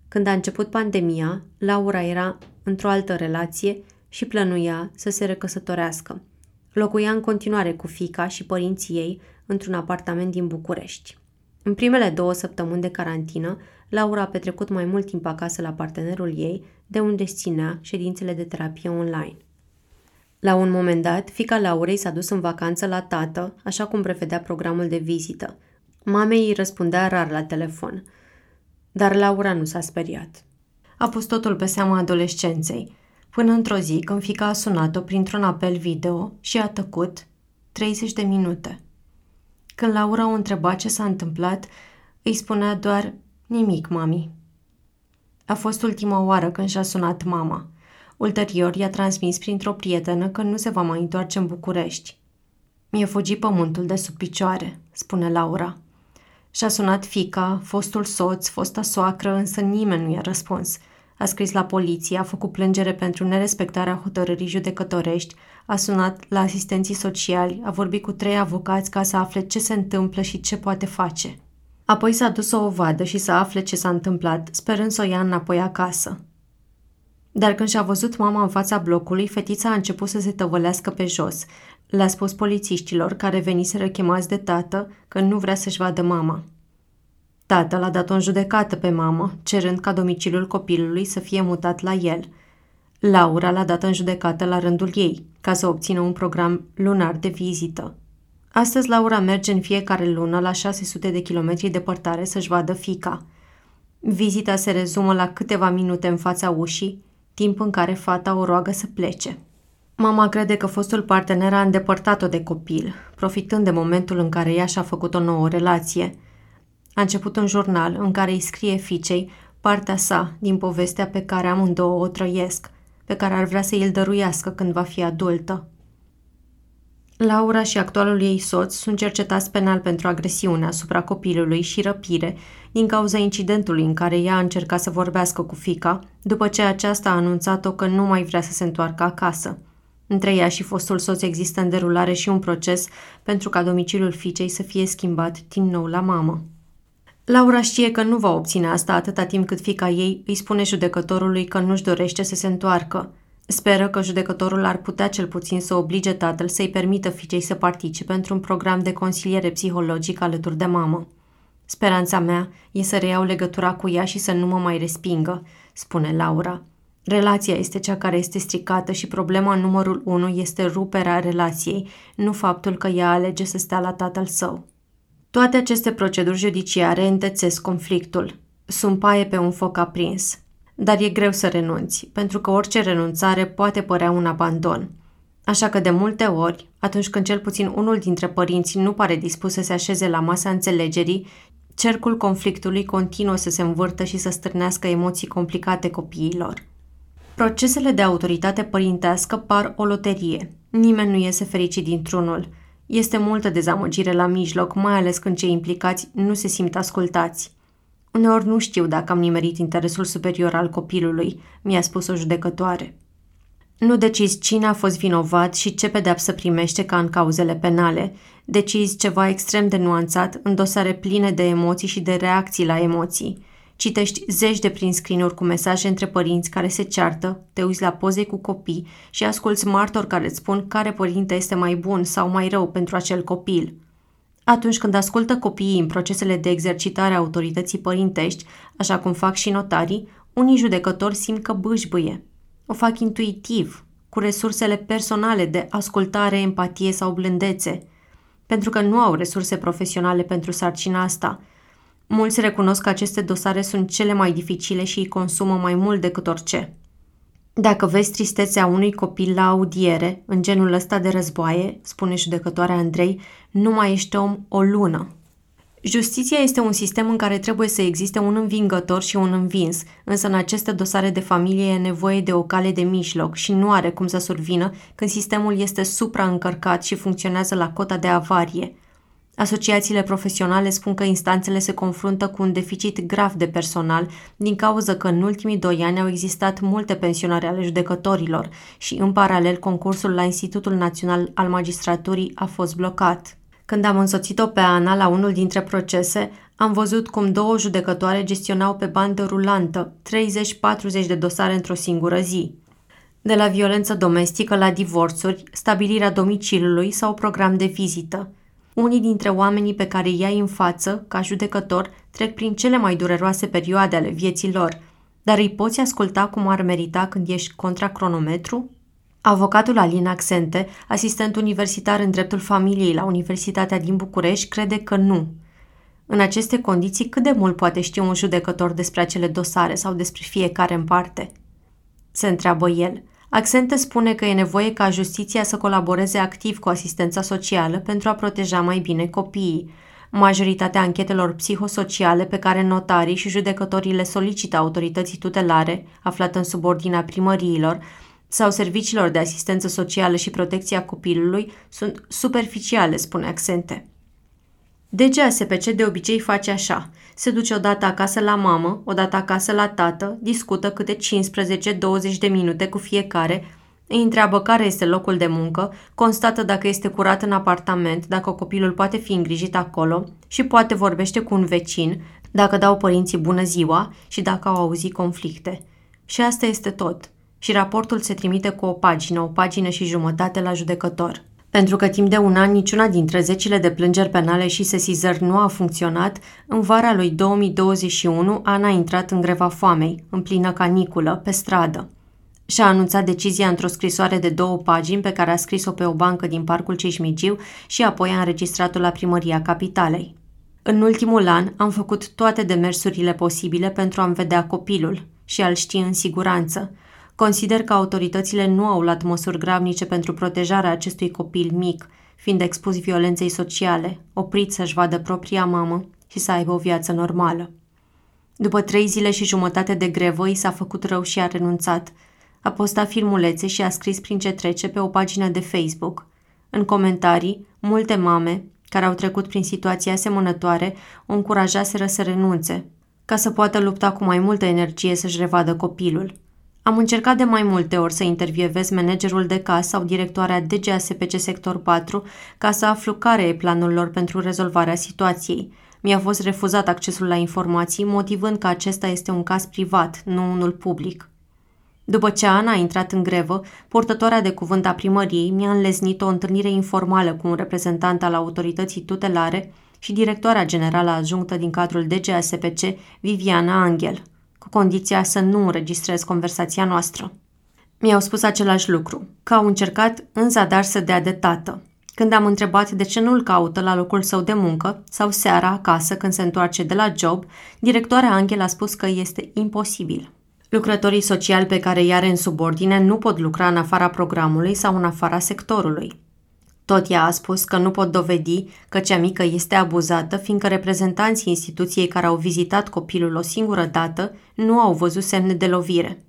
Când a început pandemia, Laura era într-o altă relație și plănuia să se recăsătorească. Locuia în continuare cu fica și părinții ei într-un apartament din București. În primele două săptămâni de carantină, Laura a petrecut mai mult timp acasă la partenerul ei, de unde își ținea ședințele de terapie online. La un moment dat, fica Laurei s-a dus în vacanță la tată, așa cum prevedea programul de vizită. Mamei îi răspundea rar la telefon, dar Laura nu s-a speriat. A pus totul pe seama adolescenței, până într-o zi când fica a sunat-o printr-un apel video și a tăcut 30 de minute. Când Laura o întreba ce s-a întâmplat, îi spunea doar nimic, mami. A fost ultima oară când și-a sunat mama – Ulterior i-a transmis printr-o prietenă că nu se va mai întoarce în București. Mi-e fugi pământul de sub picioare, spune Laura. Și-a sunat fica, fostul soț, fosta soacră, însă nimeni nu i-a răspuns. A scris la poliție, a făcut plângere pentru nerespectarea hotărârii judecătorești, a sunat la asistenții sociali, a vorbit cu trei avocați ca să afle ce se întâmplă și ce poate face. Apoi s-a dus să o vadă și să afle ce s-a întâmplat, sperând să o ia înapoi acasă. Dar când și-a văzut mama în fața blocului, fetița a început să se tăvălească pe jos. Le-a spus polițiștilor care veniseră chemați de tată că nu vrea să-și vadă mama. Tatăl a dat o judecată pe mamă, cerând ca domiciliul copilului să fie mutat la el. Laura l-a dat în judecată la rândul ei, ca să obțină un program lunar de vizită. Astăzi Laura merge în fiecare lună la 600 de kilometri departare să-și vadă fica. Vizita se rezumă la câteva minute în fața ușii, timp în care fata o roagă să plece. Mama crede că fostul partener a îndepărtat-o de copil, profitând de momentul în care ea și-a făcut o nouă relație. A început un jurnal în care îi scrie fiicei partea sa din povestea pe care amândouă o trăiesc, pe care ar vrea să îl dăruiască când va fi adultă. Laura și actualul ei soț sunt cercetați penal pentru agresiune asupra copilului și răpire din cauza incidentului în care ea a încercat să vorbească cu fica, după ce aceasta a anunțat-o că nu mai vrea să se întoarcă acasă. Între ea și fostul soț există în derulare și un proces pentru ca domiciliul fiicei să fie schimbat din nou la mamă. Laura știe că nu va obține asta atâta timp cât fica ei îi spune judecătorului că nu-și dorește să se întoarcă – Speră că judecătorul ar putea cel puțin să oblige tatăl să-i permită fiicei să participe într-un program de consiliere psihologic alături de mamă. Speranța mea e să reiau legătura cu ea și să nu mă mai respingă, spune Laura. Relația este cea care este stricată și problema numărul unu este ruperea relației, nu faptul că ea alege să stea la tatăl său. Toate aceste proceduri judiciare întețesc conflictul. Sunt paie pe un foc aprins. Dar e greu să renunți, pentru că orice renunțare poate părea un abandon. Așa că de multe ori, atunci când cel puțin unul dintre părinți nu pare dispus să se așeze la masa înțelegerii, cercul conflictului continuă să se învârtă și să stârnească emoții complicate copiilor. Procesele de autoritate părintească par o loterie. Nimeni nu iese fericit dintr-unul. Este multă dezamăgire la mijloc, mai ales când cei implicați nu se simt ascultați. Uneori nu știu dacă am nimerit interesul superior al copilului, mi-a spus o judecătoare. Nu decizi cine a fost vinovat și ce pedeapsă primește ca în cauzele penale. Decizi ceva extrem de nuanțat în dosare pline de emoții și de reacții la emoții. Citești zeci de prin screen cu mesaje între părinți care se ceartă, te uiți la poze cu copii și asculți martori care îți spun care părinte este mai bun sau mai rău pentru acel copil. Atunci când ascultă copiii în procesele de exercitare a autorității părintești, așa cum fac și notarii, unii judecători simt că bâșbâie. O fac intuitiv, cu resursele personale de ascultare, empatie sau blândețe, pentru că nu au resurse profesionale pentru sarcina asta – Mulți recunosc că aceste dosare sunt cele mai dificile și îi consumă mai mult decât orice. Dacă vezi tristețea unui copil la audiere, în genul ăsta de războaie, spune judecătoarea Andrei, nu mai ești om o lună. Justiția este un sistem în care trebuie să existe un învingător și un învins, însă în aceste dosare de familie e nevoie de o cale de mijloc și nu are cum să survină când sistemul este supraîncărcat și funcționează la cota de avarie – Asociațiile profesionale spun că instanțele se confruntă cu un deficit grav de personal din cauza că în ultimii doi ani au existat multe pensionare ale judecătorilor și, în paralel, concursul la Institutul Național al Magistraturii a fost blocat. Când am însoțit-o pe Ana la unul dintre procese, am văzut cum două judecătoare gestionau pe bandă rulantă 30-40 de dosare într-o singură zi. De la violență domestică la divorțuri, stabilirea domiciliului sau program de vizită – unii dintre oamenii pe care îi ai în față, ca judecător, trec prin cele mai dureroase perioade ale vieții lor, dar îi poți asculta cum ar merita când ești contra cronometru? Avocatul Alin Accente, asistent universitar în dreptul familiei la Universitatea din București, crede că nu. În aceste condiții, cât de mult poate ști un judecător despre acele dosare sau despre fiecare în parte? Se întreabă el – Accente spune că e nevoie ca justiția să colaboreze activ cu asistența socială pentru a proteja mai bine copiii. Majoritatea anchetelor psihosociale pe care notarii și judecătorii le solicită autorității tutelare, aflate în subordinea primăriilor, sau serviciilor de asistență socială și protecția copilului, sunt superficiale, spune Accente. DGASPC de obicei face așa. Se duce odată acasă la mamă, odată acasă la tată, discută câte 15-20 de minute cu fiecare, îi întreabă care este locul de muncă, constată dacă este curat în apartament, dacă copilul poate fi îngrijit acolo și poate vorbește cu un vecin, dacă dau părinții bună ziua și dacă au auzit conflicte. Și asta este tot. Și raportul se trimite cu o pagină, o pagină și jumătate la judecător. Pentru că timp de un an niciuna dintre zecile de plângeri penale și sesizări nu a funcționat, în vara lui 2021 Ana a intrat în greva foamei, în plină caniculă, pe stradă. Și-a anunțat decizia într-o scrisoare de două pagini pe care a scris-o pe o bancă din Parcul Ceșmigiu și apoi a înregistrat-o la primăria capitalei. În ultimul an am făcut toate demersurile posibile pentru a-mi vedea copilul și a-l ști în siguranță – Consider că autoritățile nu au luat măsuri gravnice pentru protejarea acestui copil mic, fiind expus violenței sociale, oprit să-și vadă propria mamă și să aibă o viață normală. După trei zile și jumătate de grevă, i s-a făcut rău și a renunțat. A postat filmulețe și a scris prin ce trece pe o pagină de Facebook. În comentarii, multe mame, care au trecut prin situații asemănătoare, o încurajaseră să renunțe, ca să poată lupta cu mai multă energie să-și revadă copilul – am încercat de mai multe ori să intervievez managerul de casă sau directoarea DGASPC Sector 4 ca să aflu care e planul lor pentru rezolvarea situației. Mi-a fost refuzat accesul la informații, motivând că acesta este un caz privat, nu unul public. După ce Ana a intrat în grevă, portătoarea de cuvânt a primăriei mi-a înleznit o întâlnire informală cu un reprezentant al autorității tutelare și directoarea generală adjunctă din cadrul DGASPC, Viviana Angel – cu condiția să nu înregistrez conversația noastră. Mi-au spus același lucru, că au încercat în zadar să dea de tată. Când am întrebat de ce nu-l caută la locul său de muncă sau seara acasă când se întoarce de la job, directoarea Angel a spus că este imposibil. Lucrătorii sociali pe care i are în subordine nu pot lucra în afara programului sau în afara sectorului. Tot ea a spus că nu pot dovedi că cea mică este abuzată, fiindcă reprezentanții instituției care au vizitat copilul o singură dată nu au văzut semne de lovire.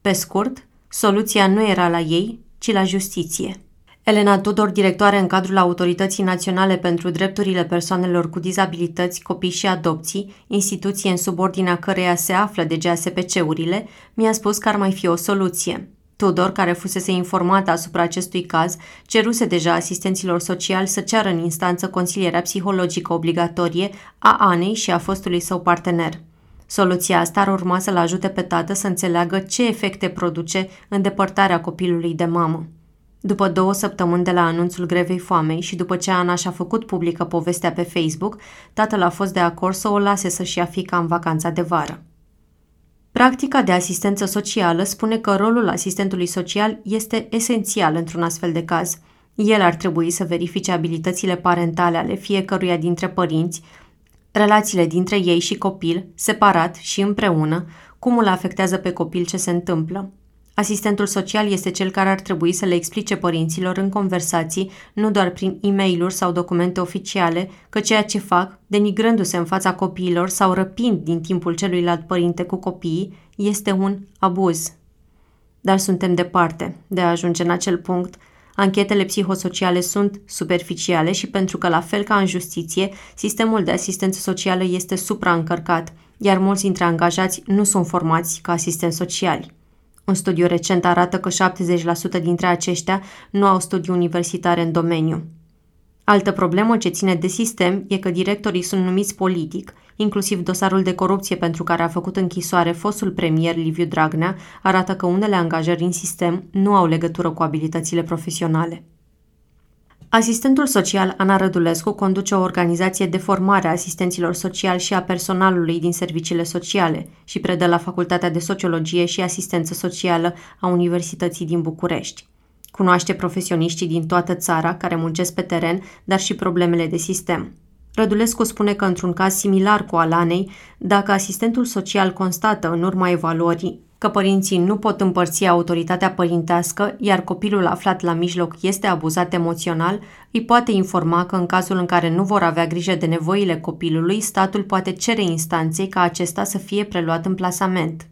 Pe scurt, soluția nu era la ei, ci la justiție. Elena Tudor, directoare în cadrul Autorității Naționale pentru Drepturile Persoanelor cu Dizabilități, Copii și Adopții, instituție în subordinea căreia se află de GASPC-urile, mi-a spus că ar mai fi o soluție. Tudor, care fusese informat asupra acestui caz, ceruse deja asistenților sociali să ceară în instanță consilierea psihologică obligatorie a Anei și a fostului său partener. Soluția asta ar urma să-l ajute pe tată să înțeleagă ce efecte produce îndepărtarea copilului de mamă. După două săptămâni de la anunțul grevei foamei și după ce Ana și-a făcut publică povestea pe Facebook, tatăl a fost de acord să o lase să-și ia fica în vacanța de vară. Practica de asistență socială spune că rolul asistentului social este esențial într-un astfel de caz. El ar trebui să verifice abilitățile parentale ale fiecăruia dintre părinți, relațiile dintre ei și copil, separat și împreună, cum îl afectează pe copil ce se întâmplă. Asistentul social este cel care ar trebui să le explice părinților în conversații, nu doar prin e mail sau documente oficiale, că ceea ce fac, denigrându-se în fața copiilor sau răpind din timpul celuilalt părinte cu copiii, este un abuz. Dar suntem departe de a ajunge în acel punct. Anchetele psihosociale sunt superficiale și pentru că, la fel ca în justiție, sistemul de asistență socială este supraîncărcat, iar mulți dintre angajați nu sunt formați ca asistenți sociali. Un studiu recent arată că 70% dintre aceștia nu au studii universitare în domeniu. Altă problemă ce ține de sistem e că directorii sunt numiți politic, inclusiv dosarul de corupție pentru care a făcut închisoare fostul premier Liviu Dragnea arată că unele angajări în sistem nu au legătură cu abilitățile profesionale. Asistentul social Ana Rădulescu conduce o organizație de formare a asistenților sociali și a personalului din serviciile sociale și predă la Facultatea de Sociologie și Asistență Socială a Universității din București. Cunoaște profesioniștii din toată țara care muncesc pe teren, dar și problemele de sistem. Rădulescu spune că într-un caz similar cu Alanei, dacă asistentul social constată în urma evaluării că părinții nu pot împărți autoritatea părintească, iar copilul aflat la mijloc este abuzat emoțional, îi poate informa că în cazul în care nu vor avea grijă de nevoile copilului, statul poate cere instanței ca acesta să fie preluat în plasament.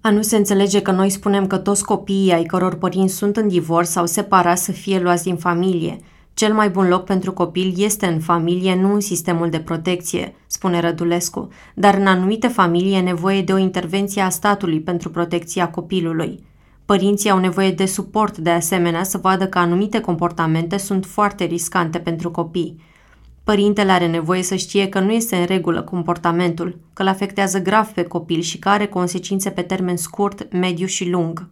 A nu se înțelege că noi spunem că toți copiii ai căror părinți sunt în divorț sau separați să fie luați din familie – cel mai bun loc pentru copil este în familie, nu în sistemul de protecție, spune Rădulescu, dar în anumite familii e nevoie de o intervenție a statului pentru protecția copilului. Părinții au nevoie de suport de asemenea să vadă că anumite comportamente sunt foarte riscante pentru copii. Părintele are nevoie să știe că nu este în regulă comportamentul, că îl afectează grav pe copil și că are consecințe pe termen scurt, mediu și lung.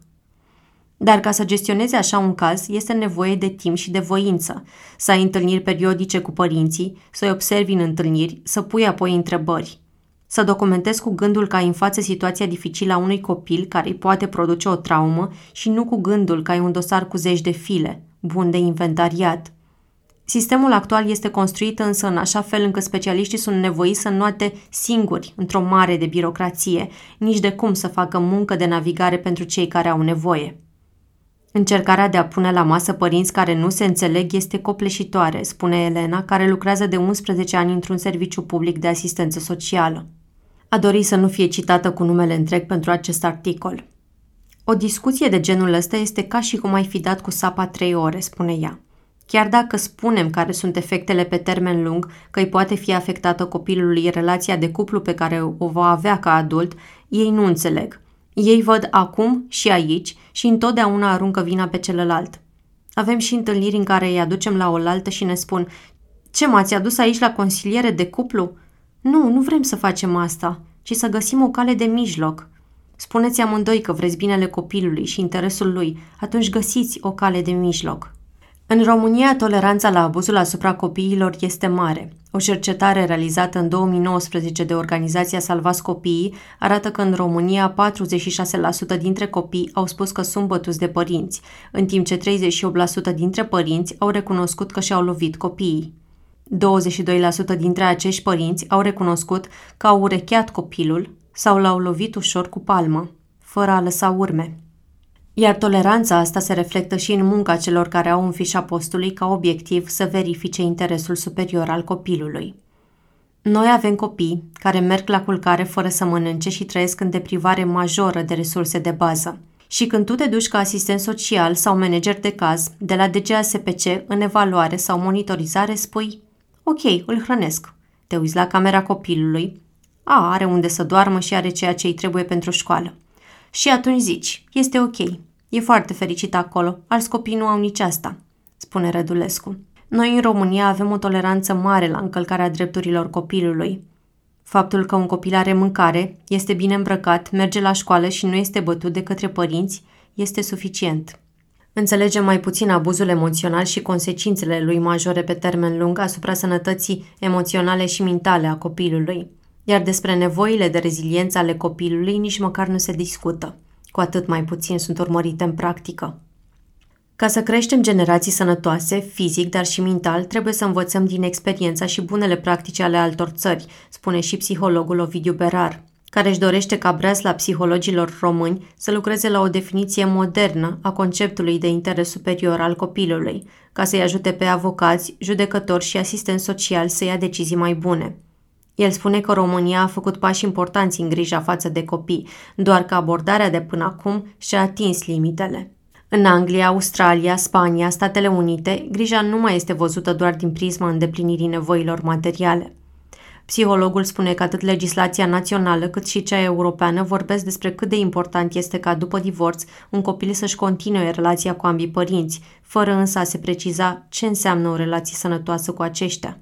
Dar ca să gestioneze așa un caz, este nevoie de timp și de voință, să ai întâlniri periodice cu părinții, să-i observi în întâlniri, să pui apoi întrebări. Să documentezi cu gândul că ai în față situația dificilă a unui copil care îi poate produce o traumă și nu cu gândul că ai un dosar cu zeci de file, bun de inventariat. Sistemul actual este construit însă în așa fel încât specialiștii sunt nevoiți să noate singuri într-o mare de birocrație, nici de cum să facă muncă de navigare pentru cei care au nevoie. Încercarea de a pune la masă părinți care nu se înțeleg este copleșitoare, spune Elena, care lucrează de 11 ani într-un serviciu public de asistență socială. A dorit să nu fie citată cu numele întreg pentru acest articol. O discuție de genul ăsta este ca și cum ai fi dat cu sapa trei ore, spune ea. Chiar dacă spunem care sunt efectele pe termen lung, că îi poate fi afectată copilului relația de cuplu pe care o va avea ca adult, ei nu înțeleg – ei văd acum și aici și întotdeauna aruncă vina pe celălalt. Avem și întâlniri în care îi aducem la oaltă și ne spun Ce m-ați adus aici la consiliere de cuplu? Nu, nu vrem să facem asta, ci să găsim o cale de mijloc. Spuneți amândoi că vreți binele copilului și interesul lui, atunci găsiți o cale de mijloc. În România, toleranța la abuzul asupra copiilor este mare. O cercetare realizată în 2019 de organizația Salvați Copiii arată că în România 46% dintre copii au spus că sunt bătuți de părinți, în timp ce 38% dintre părinți au recunoscut că și-au lovit copiii. 22% dintre acești părinți au recunoscut că au urecheat copilul sau l-au lovit ușor cu palmă, fără a lăsa urme. Iar toleranța asta se reflectă și în munca celor care au în fișa postului ca obiectiv să verifice interesul superior al copilului. Noi avem copii care merg la culcare fără să mănânce și trăiesc în deprivare majoră de resurse de bază. Și când tu te duci ca asistent social sau manager de caz de la DGASPC în evaluare sau monitorizare, spui Ok, îl hrănesc. Te uiți la camera copilului. A, are unde să doarmă și are ceea ce îi trebuie pentru școală. Și atunci zici, este ok, E foarte fericit acolo, alți copii nu au nici asta, spune Rădulescu. Noi în România avem o toleranță mare la încălcarea drepturilor copilului. Faptul că un copil are mâncare, este bine îmbrăcat, merge la școală și nu este bătut de către părinți, este suficient. Înțelegem mai puțin abuzul emoțional și consecințele lui majore pe termen lung asupra sănătății emoționale și mentale a copilului, iar despre nevoile de reziliență ale copilului nici măcar nu se discută. Cu atât mai puțin sunt urmărite în practică. Ca să creștem generații sănătoase, fizic, dar și mental, trebuie să învățăm din experiența și bunele practici ale altor țări, spune și psihologul Ovidiu Berar, care își dorește ca la psihologilor români să lucreze la o definiție modernă a conceptului de interes superior al copilului, ca să-i ajute pe avocați, judecători și asistenți sociali să ia decizii mai bune. El spune că România a făcut pași importanți în grija față de copii, doar că abordarea de până acum și-a atins limitele. În Anglia, Australia, Spania, Statele Unite, grija nu mai este văzută doar din prisma îndeplinirii nevoilor materiale. Psihologul spune că atât legislația națională cât și cea europeană vorbesc despre cât de important este ca după divorț un copil să-și continue relația cu ambii părinți, fără însă a se preciza ce înseamnă o relație sănătoasă cu aceștia.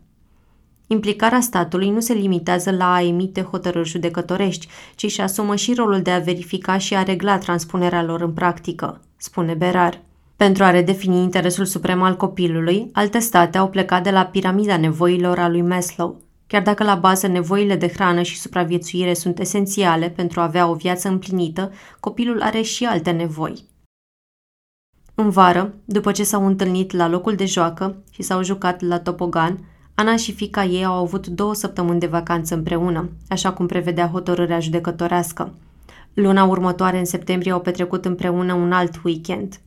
Implicarea statului nu se limitează la a emite hotărâri judecătorești, ci și asumă și rolul de a verifica și a regla transpunerea lor în practică, spune Berar. Pentru a redefini interesul suprem al copilului, alte state au plecat de la piramida nevoilor a lui Maslow. Chiar dacă la bază nevoile de hrană și supraviețuire sunt esențiale pentru a avea o viață împlinită, copilul are și alte nevoi. În vară, după ce s-au întâlnit la locul de joacă și s-au jucat la topogan, Ana și fica ei au avut două săptămâni de vacanță împreună, așa cum prevedea hotărârea judecătorească. Luna următoare, în septembrie, au petrecut împreună un alt weekend.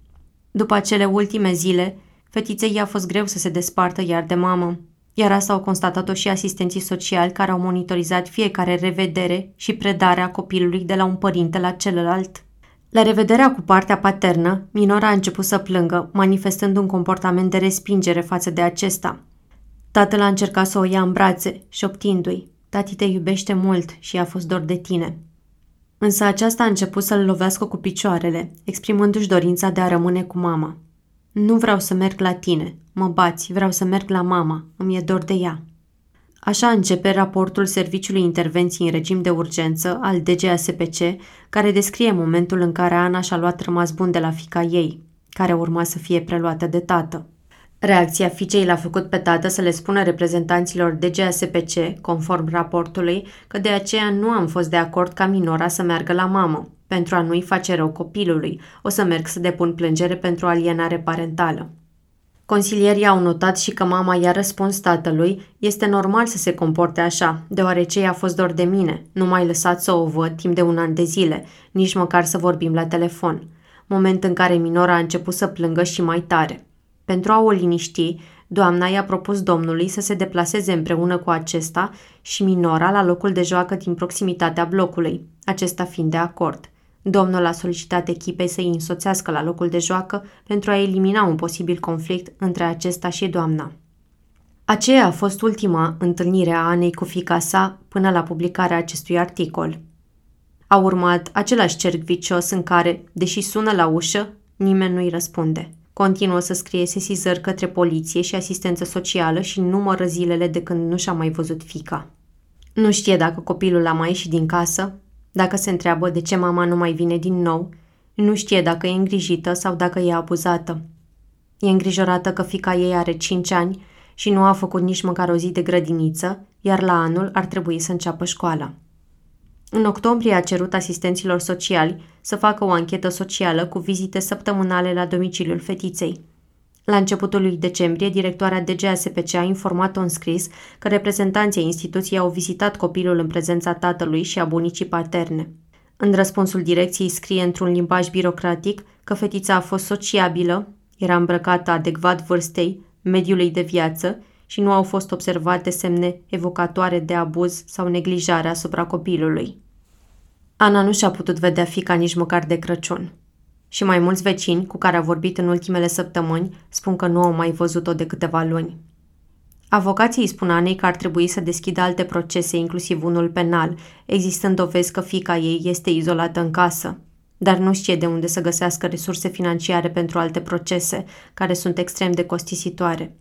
După acele ultime zile, fetiței i-a fost greu să se despartă iar de mamă, iar asta au constatat-o și asistenții sociali care au monitorizat fiecare revedere și predarea copilului de la un părinte la celălalt. La revederea cu partea paternă, minora a început să plângă, manifestând un comportament de respingere față de acesta – Tatăl a încercat să o ia în brațe, șoptindu-i. Tati te iubește mult și a fost dor de tine. Însă aceasta a început să-l lovească cu picioarele, exprimându-și dorința de a rămâne cu mama. Nu vreau să merg la tine, mă bați, vreau să merg la mama, îmi e dor de ea. Așa începe raportul Serviciului Intervenții în regim de urgență al DGASPC, care descrie momentul în care Ana și-a luat rămas bun de la fica ei, care urma să fie preluată de tată. Reacția fiicei l-a făcut pe tată să le spună reprezentanților DGASPC, conform raportului, că de aceea nu am fost de acord ca minora să meargă la mamă, pentru a nu-i face rău copilului. O să merg să depun plângere pentru alienare parentală. Consilierii au notat și că mama i-a răspuns tatălui, este normal să se comporte așa, deoarece i-a fost dor de mine, nu mai lăsat să o văd timp de un an de zile, nici măcar să vorbim la telefon. Moment în care minora a început să plângă și mai tare. Pentru a o liniști, doamna i-a propus domnului să se deplaseze împreună cu acesta și minora la locul de joacă din proximitatea blocului, acesta fiind de acord. Domnul a solicitat echipei să îi însoțească la locul de joacă pentru a elimina un posibil conflict între acesta și doamna. Aceea a fost ultima întâlnire a Anei cu fica sa până la publicarea acestui articol. A urmat același cerc vicios în care, deși sună la ușă, nimeni nu-i răspunde. Continuă să scrie sesizări către poliție și asistență socială și numără zilele de când nu și-a mai văzut fica. Nu știe dacă copilul a mai ieșit din casă, dacă se întreabă de ce mama nu mai vine din nou, nu știe dacă e îngrijită sau dacă e abuzată. E îngrijorată că fica ei are 5 ani și nu a făcut nici măcar o zi de grădiniță, iar la anul ar trebui să înceapă școala. În octombrie a cerut asistenților sociali să facă o anchetă socială cu vizite săptămânale la domiciliul fetiței. La începutul lui decembrie, directoarea DGASPC a informat-o în scris că reprezentanții instituției au vizitat copilul în prezența tatălui și a bunicii paterne. În răspunsul direcției scrie într-un limbaj birocratic că fetița a fost sociabilă, era îmbrăcată adecvat vârstei, mediului de viață și nu au fost observate semne evocatoare de abuz sau neglijare asupra copilului. Ana nu și-a putut vedea fica nici măcar de Crăciun. Și mai mulți vecini cu care a vorbit în ultimele săptămâni spun că nu au mai văzut-o de câteva luni. Avocații îi spun Anei că ar trebui să deschidă alte procese, inclusiv unul penal, existând dovezi că fica ei este izolată în casă, dar nu știe de unde să găsească resurse financiare pentru alte procese, care sunt extrem de costisitoare –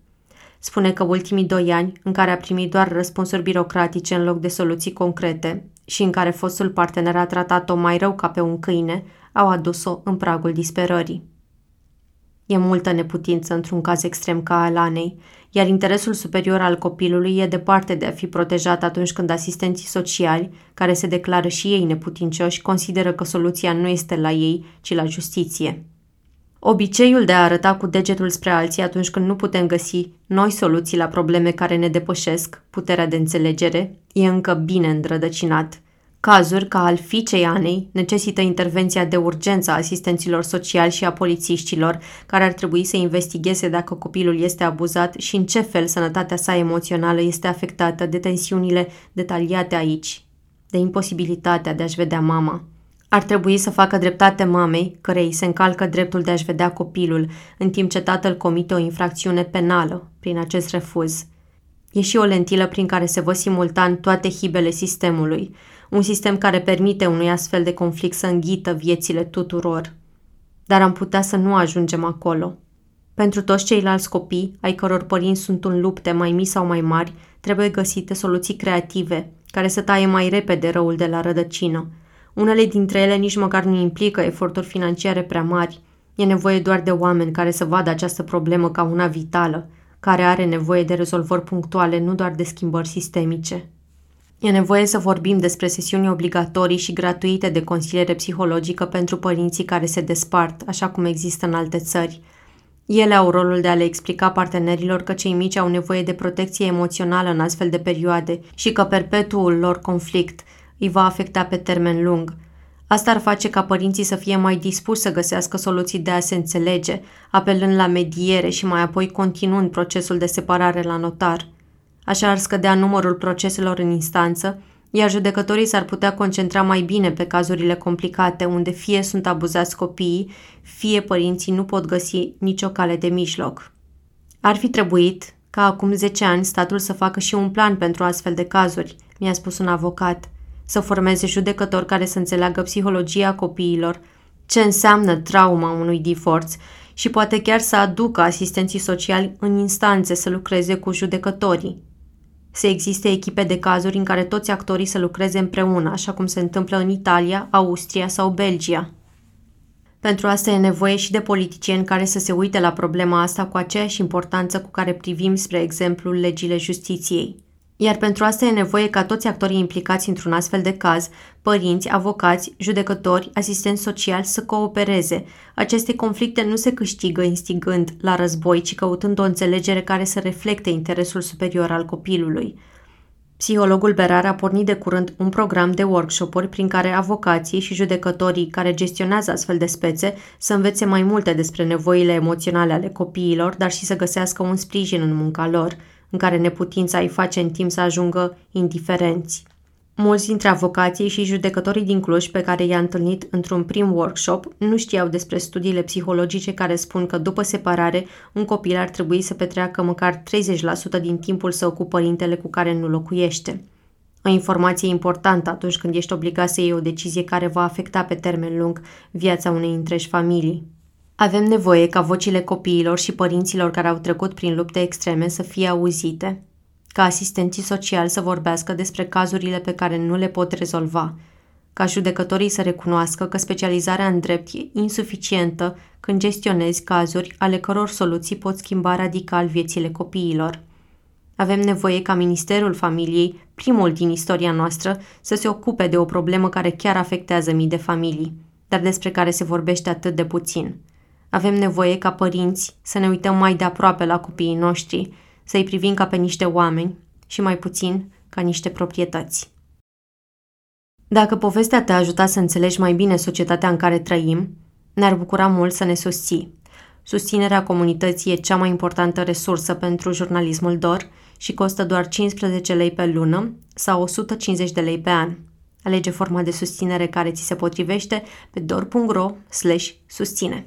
Spune că ultimii doi ani, în care a primit doar răspunsuri birocratice în loc de soluții concrete și în care fostul partener a tratat-o mai rău ca pe un câine, au adus-o în pragul disperării. E multă neputință într-un caz extrem ca al Anei, iar interesul superior al copilului e departe de a fi protejat atunci când asistenții sociali, care se declară și ei neputincioși, consideră că soluția nu este la ei, ci la justiție. Obiceiul de a arăta cu degetul spre alții atunci când nu putem găsi noi soluții la probleme care ne depășesc puterea de înțelegere e încă bine îndrădăcinat. Cazuri ca al fiicei Anei necesită intervenția de urgență a asistenților sociali și a polițiștilor, care ar trebui să investigheze dacă copilul este abuzat și în ce fel sănătatea sa emoțională este afectată de tensiunile detaliate aici, de imposibilitatea de a-și vedea mama. Ar trebui să facă dreptate mamei, cărei se încalcă dreptul de a-și vedea copilul, în timp ce tatăl comite o infracțiune penală prin acest refuz. E și o lentilă prin care se văd simultan toate hibele sistemului, un sistem care permite unui astfel de conflict să înghită viețile tuturor. Dar am putea să nu ajungem acolo. Pentru toți ceilalți copii, ai căror părinți sunt în lupte mai mici sau mai mari, trebuie găsite soluții creative, care să taie mai repede răul de la rădăcină – unele dintre ele nici măcar nu implică eforturi financiare prea mari. E nevoie doar de oameni care să vadă această problemă ca una vitală, care are nevoie de rezolvări punctuale, nu doar de schimbări sistemice. E nevoie să vorbim despre sesiuni obligatorii și gratuite de consiliere psihologică pentru părinții care se despart, așa cum există în alte țări. Ele au rolul de a le explica partenerilor că cei mici au nevoie de protecție emoțională în astfel de perioade și că perpetuul lor conflict îi va afecta pe termen lung. Asta ar face ca părinții să fie mai dispuși să găsească soluții de a se înțelege, apelând la mediere și mai apoi continuând procesul de separare la notar. Așa ar scădea numărul proceselor în instanță, iar judecătorii s-ar putea concentra mai bine pe cazurile complicate, unde fie sunt abuzați copiii, fie părinții nu pot găsi nicio cale de mijloc. Ar fi trebuit, ca acum 10 ani, statul să facă și un plan pentru astfel de cazuri, mi-a spus un avocat – să formeze judecători care să înțeleagă psihologia copiilor, ce înseamnă trauma unui divorț și poate chiar să aducă asistenții sociali în instanțe să lucreze cu judecătorii. Să existe echipe de cazuri în care toți actorii să lucreze împreună, așa cum se întâmplă în Italia, Austria sau Belgia. Pentru asta e nevoie și de politicieni care să se uite la problema asta cu aceeași importanță cu care privim, spre exemplu, legile justiției. Iar pentru asta e nevoie ca toți actorii implicați într-un astfel de caz, părinți, avocați, judecători, asistenți sociali să coopereze. Aceste conflicte nu se câștigă instigând la război, ci căutând o înțelegere care să reflecte interesul superior al copilului. Psihologul Berar a pornit de curând un program de workshop-uri prin care avocații și judecătorii care gestionează astfel de spețe să învețe mai multe despre nevoile emoționale ale copiilor, dar și să găsească un sprijin în munca lor – în care neputința îi face în timp să ajungă indiferenți. Mulți dintre avocații și judecătorii din Cluj pe care i-a întâlnit într-un prim workshop nu știau despre studiile psihologice care spun că după separare un copil ar trebui să petreacă măcar 30% din timpul său cu părintele cu care nu locuiește. O informație importantă atunci când ești obligat să iei o decizie care va afecta pe termen lung viața unei întregi familii. Avem nevoie ca vocile copiilor și părinților care au trecut prin lupte extreme să fie auzite, ca asistenții sociali să vorbească despre cazurile pe care nu le pot rezolva, ca judecătorii să recunoască că specializarea în drept e insuficientă când gestionezi cazuri ale căror soluții pot schimba radical viețile copiilor. Avem nevoie ca Ministerul Familiei, primul din istoria noastră, să se ocupe de o problemă care chiar afectează mii de familii, dar despre care se vorbește atât de puțin – avem nevoie ca părinți să ne uităm mai de aproape la copiii noștri, să-i privim ca pe niște oameni și mai puțin ca niște proprietăți. Dacă povestea te-a ajutat să înțelegi mai bine societatea în care trăim, ne-ar bucura mult să ne susții. Susținerea comunității e cea mai importantă resursă pentru jurnalismul DOR și costă doar 15 lei pe lună sau 150 de lei pe an. Alege forma de susținere care ți se potrivește pe dor.ro/susține.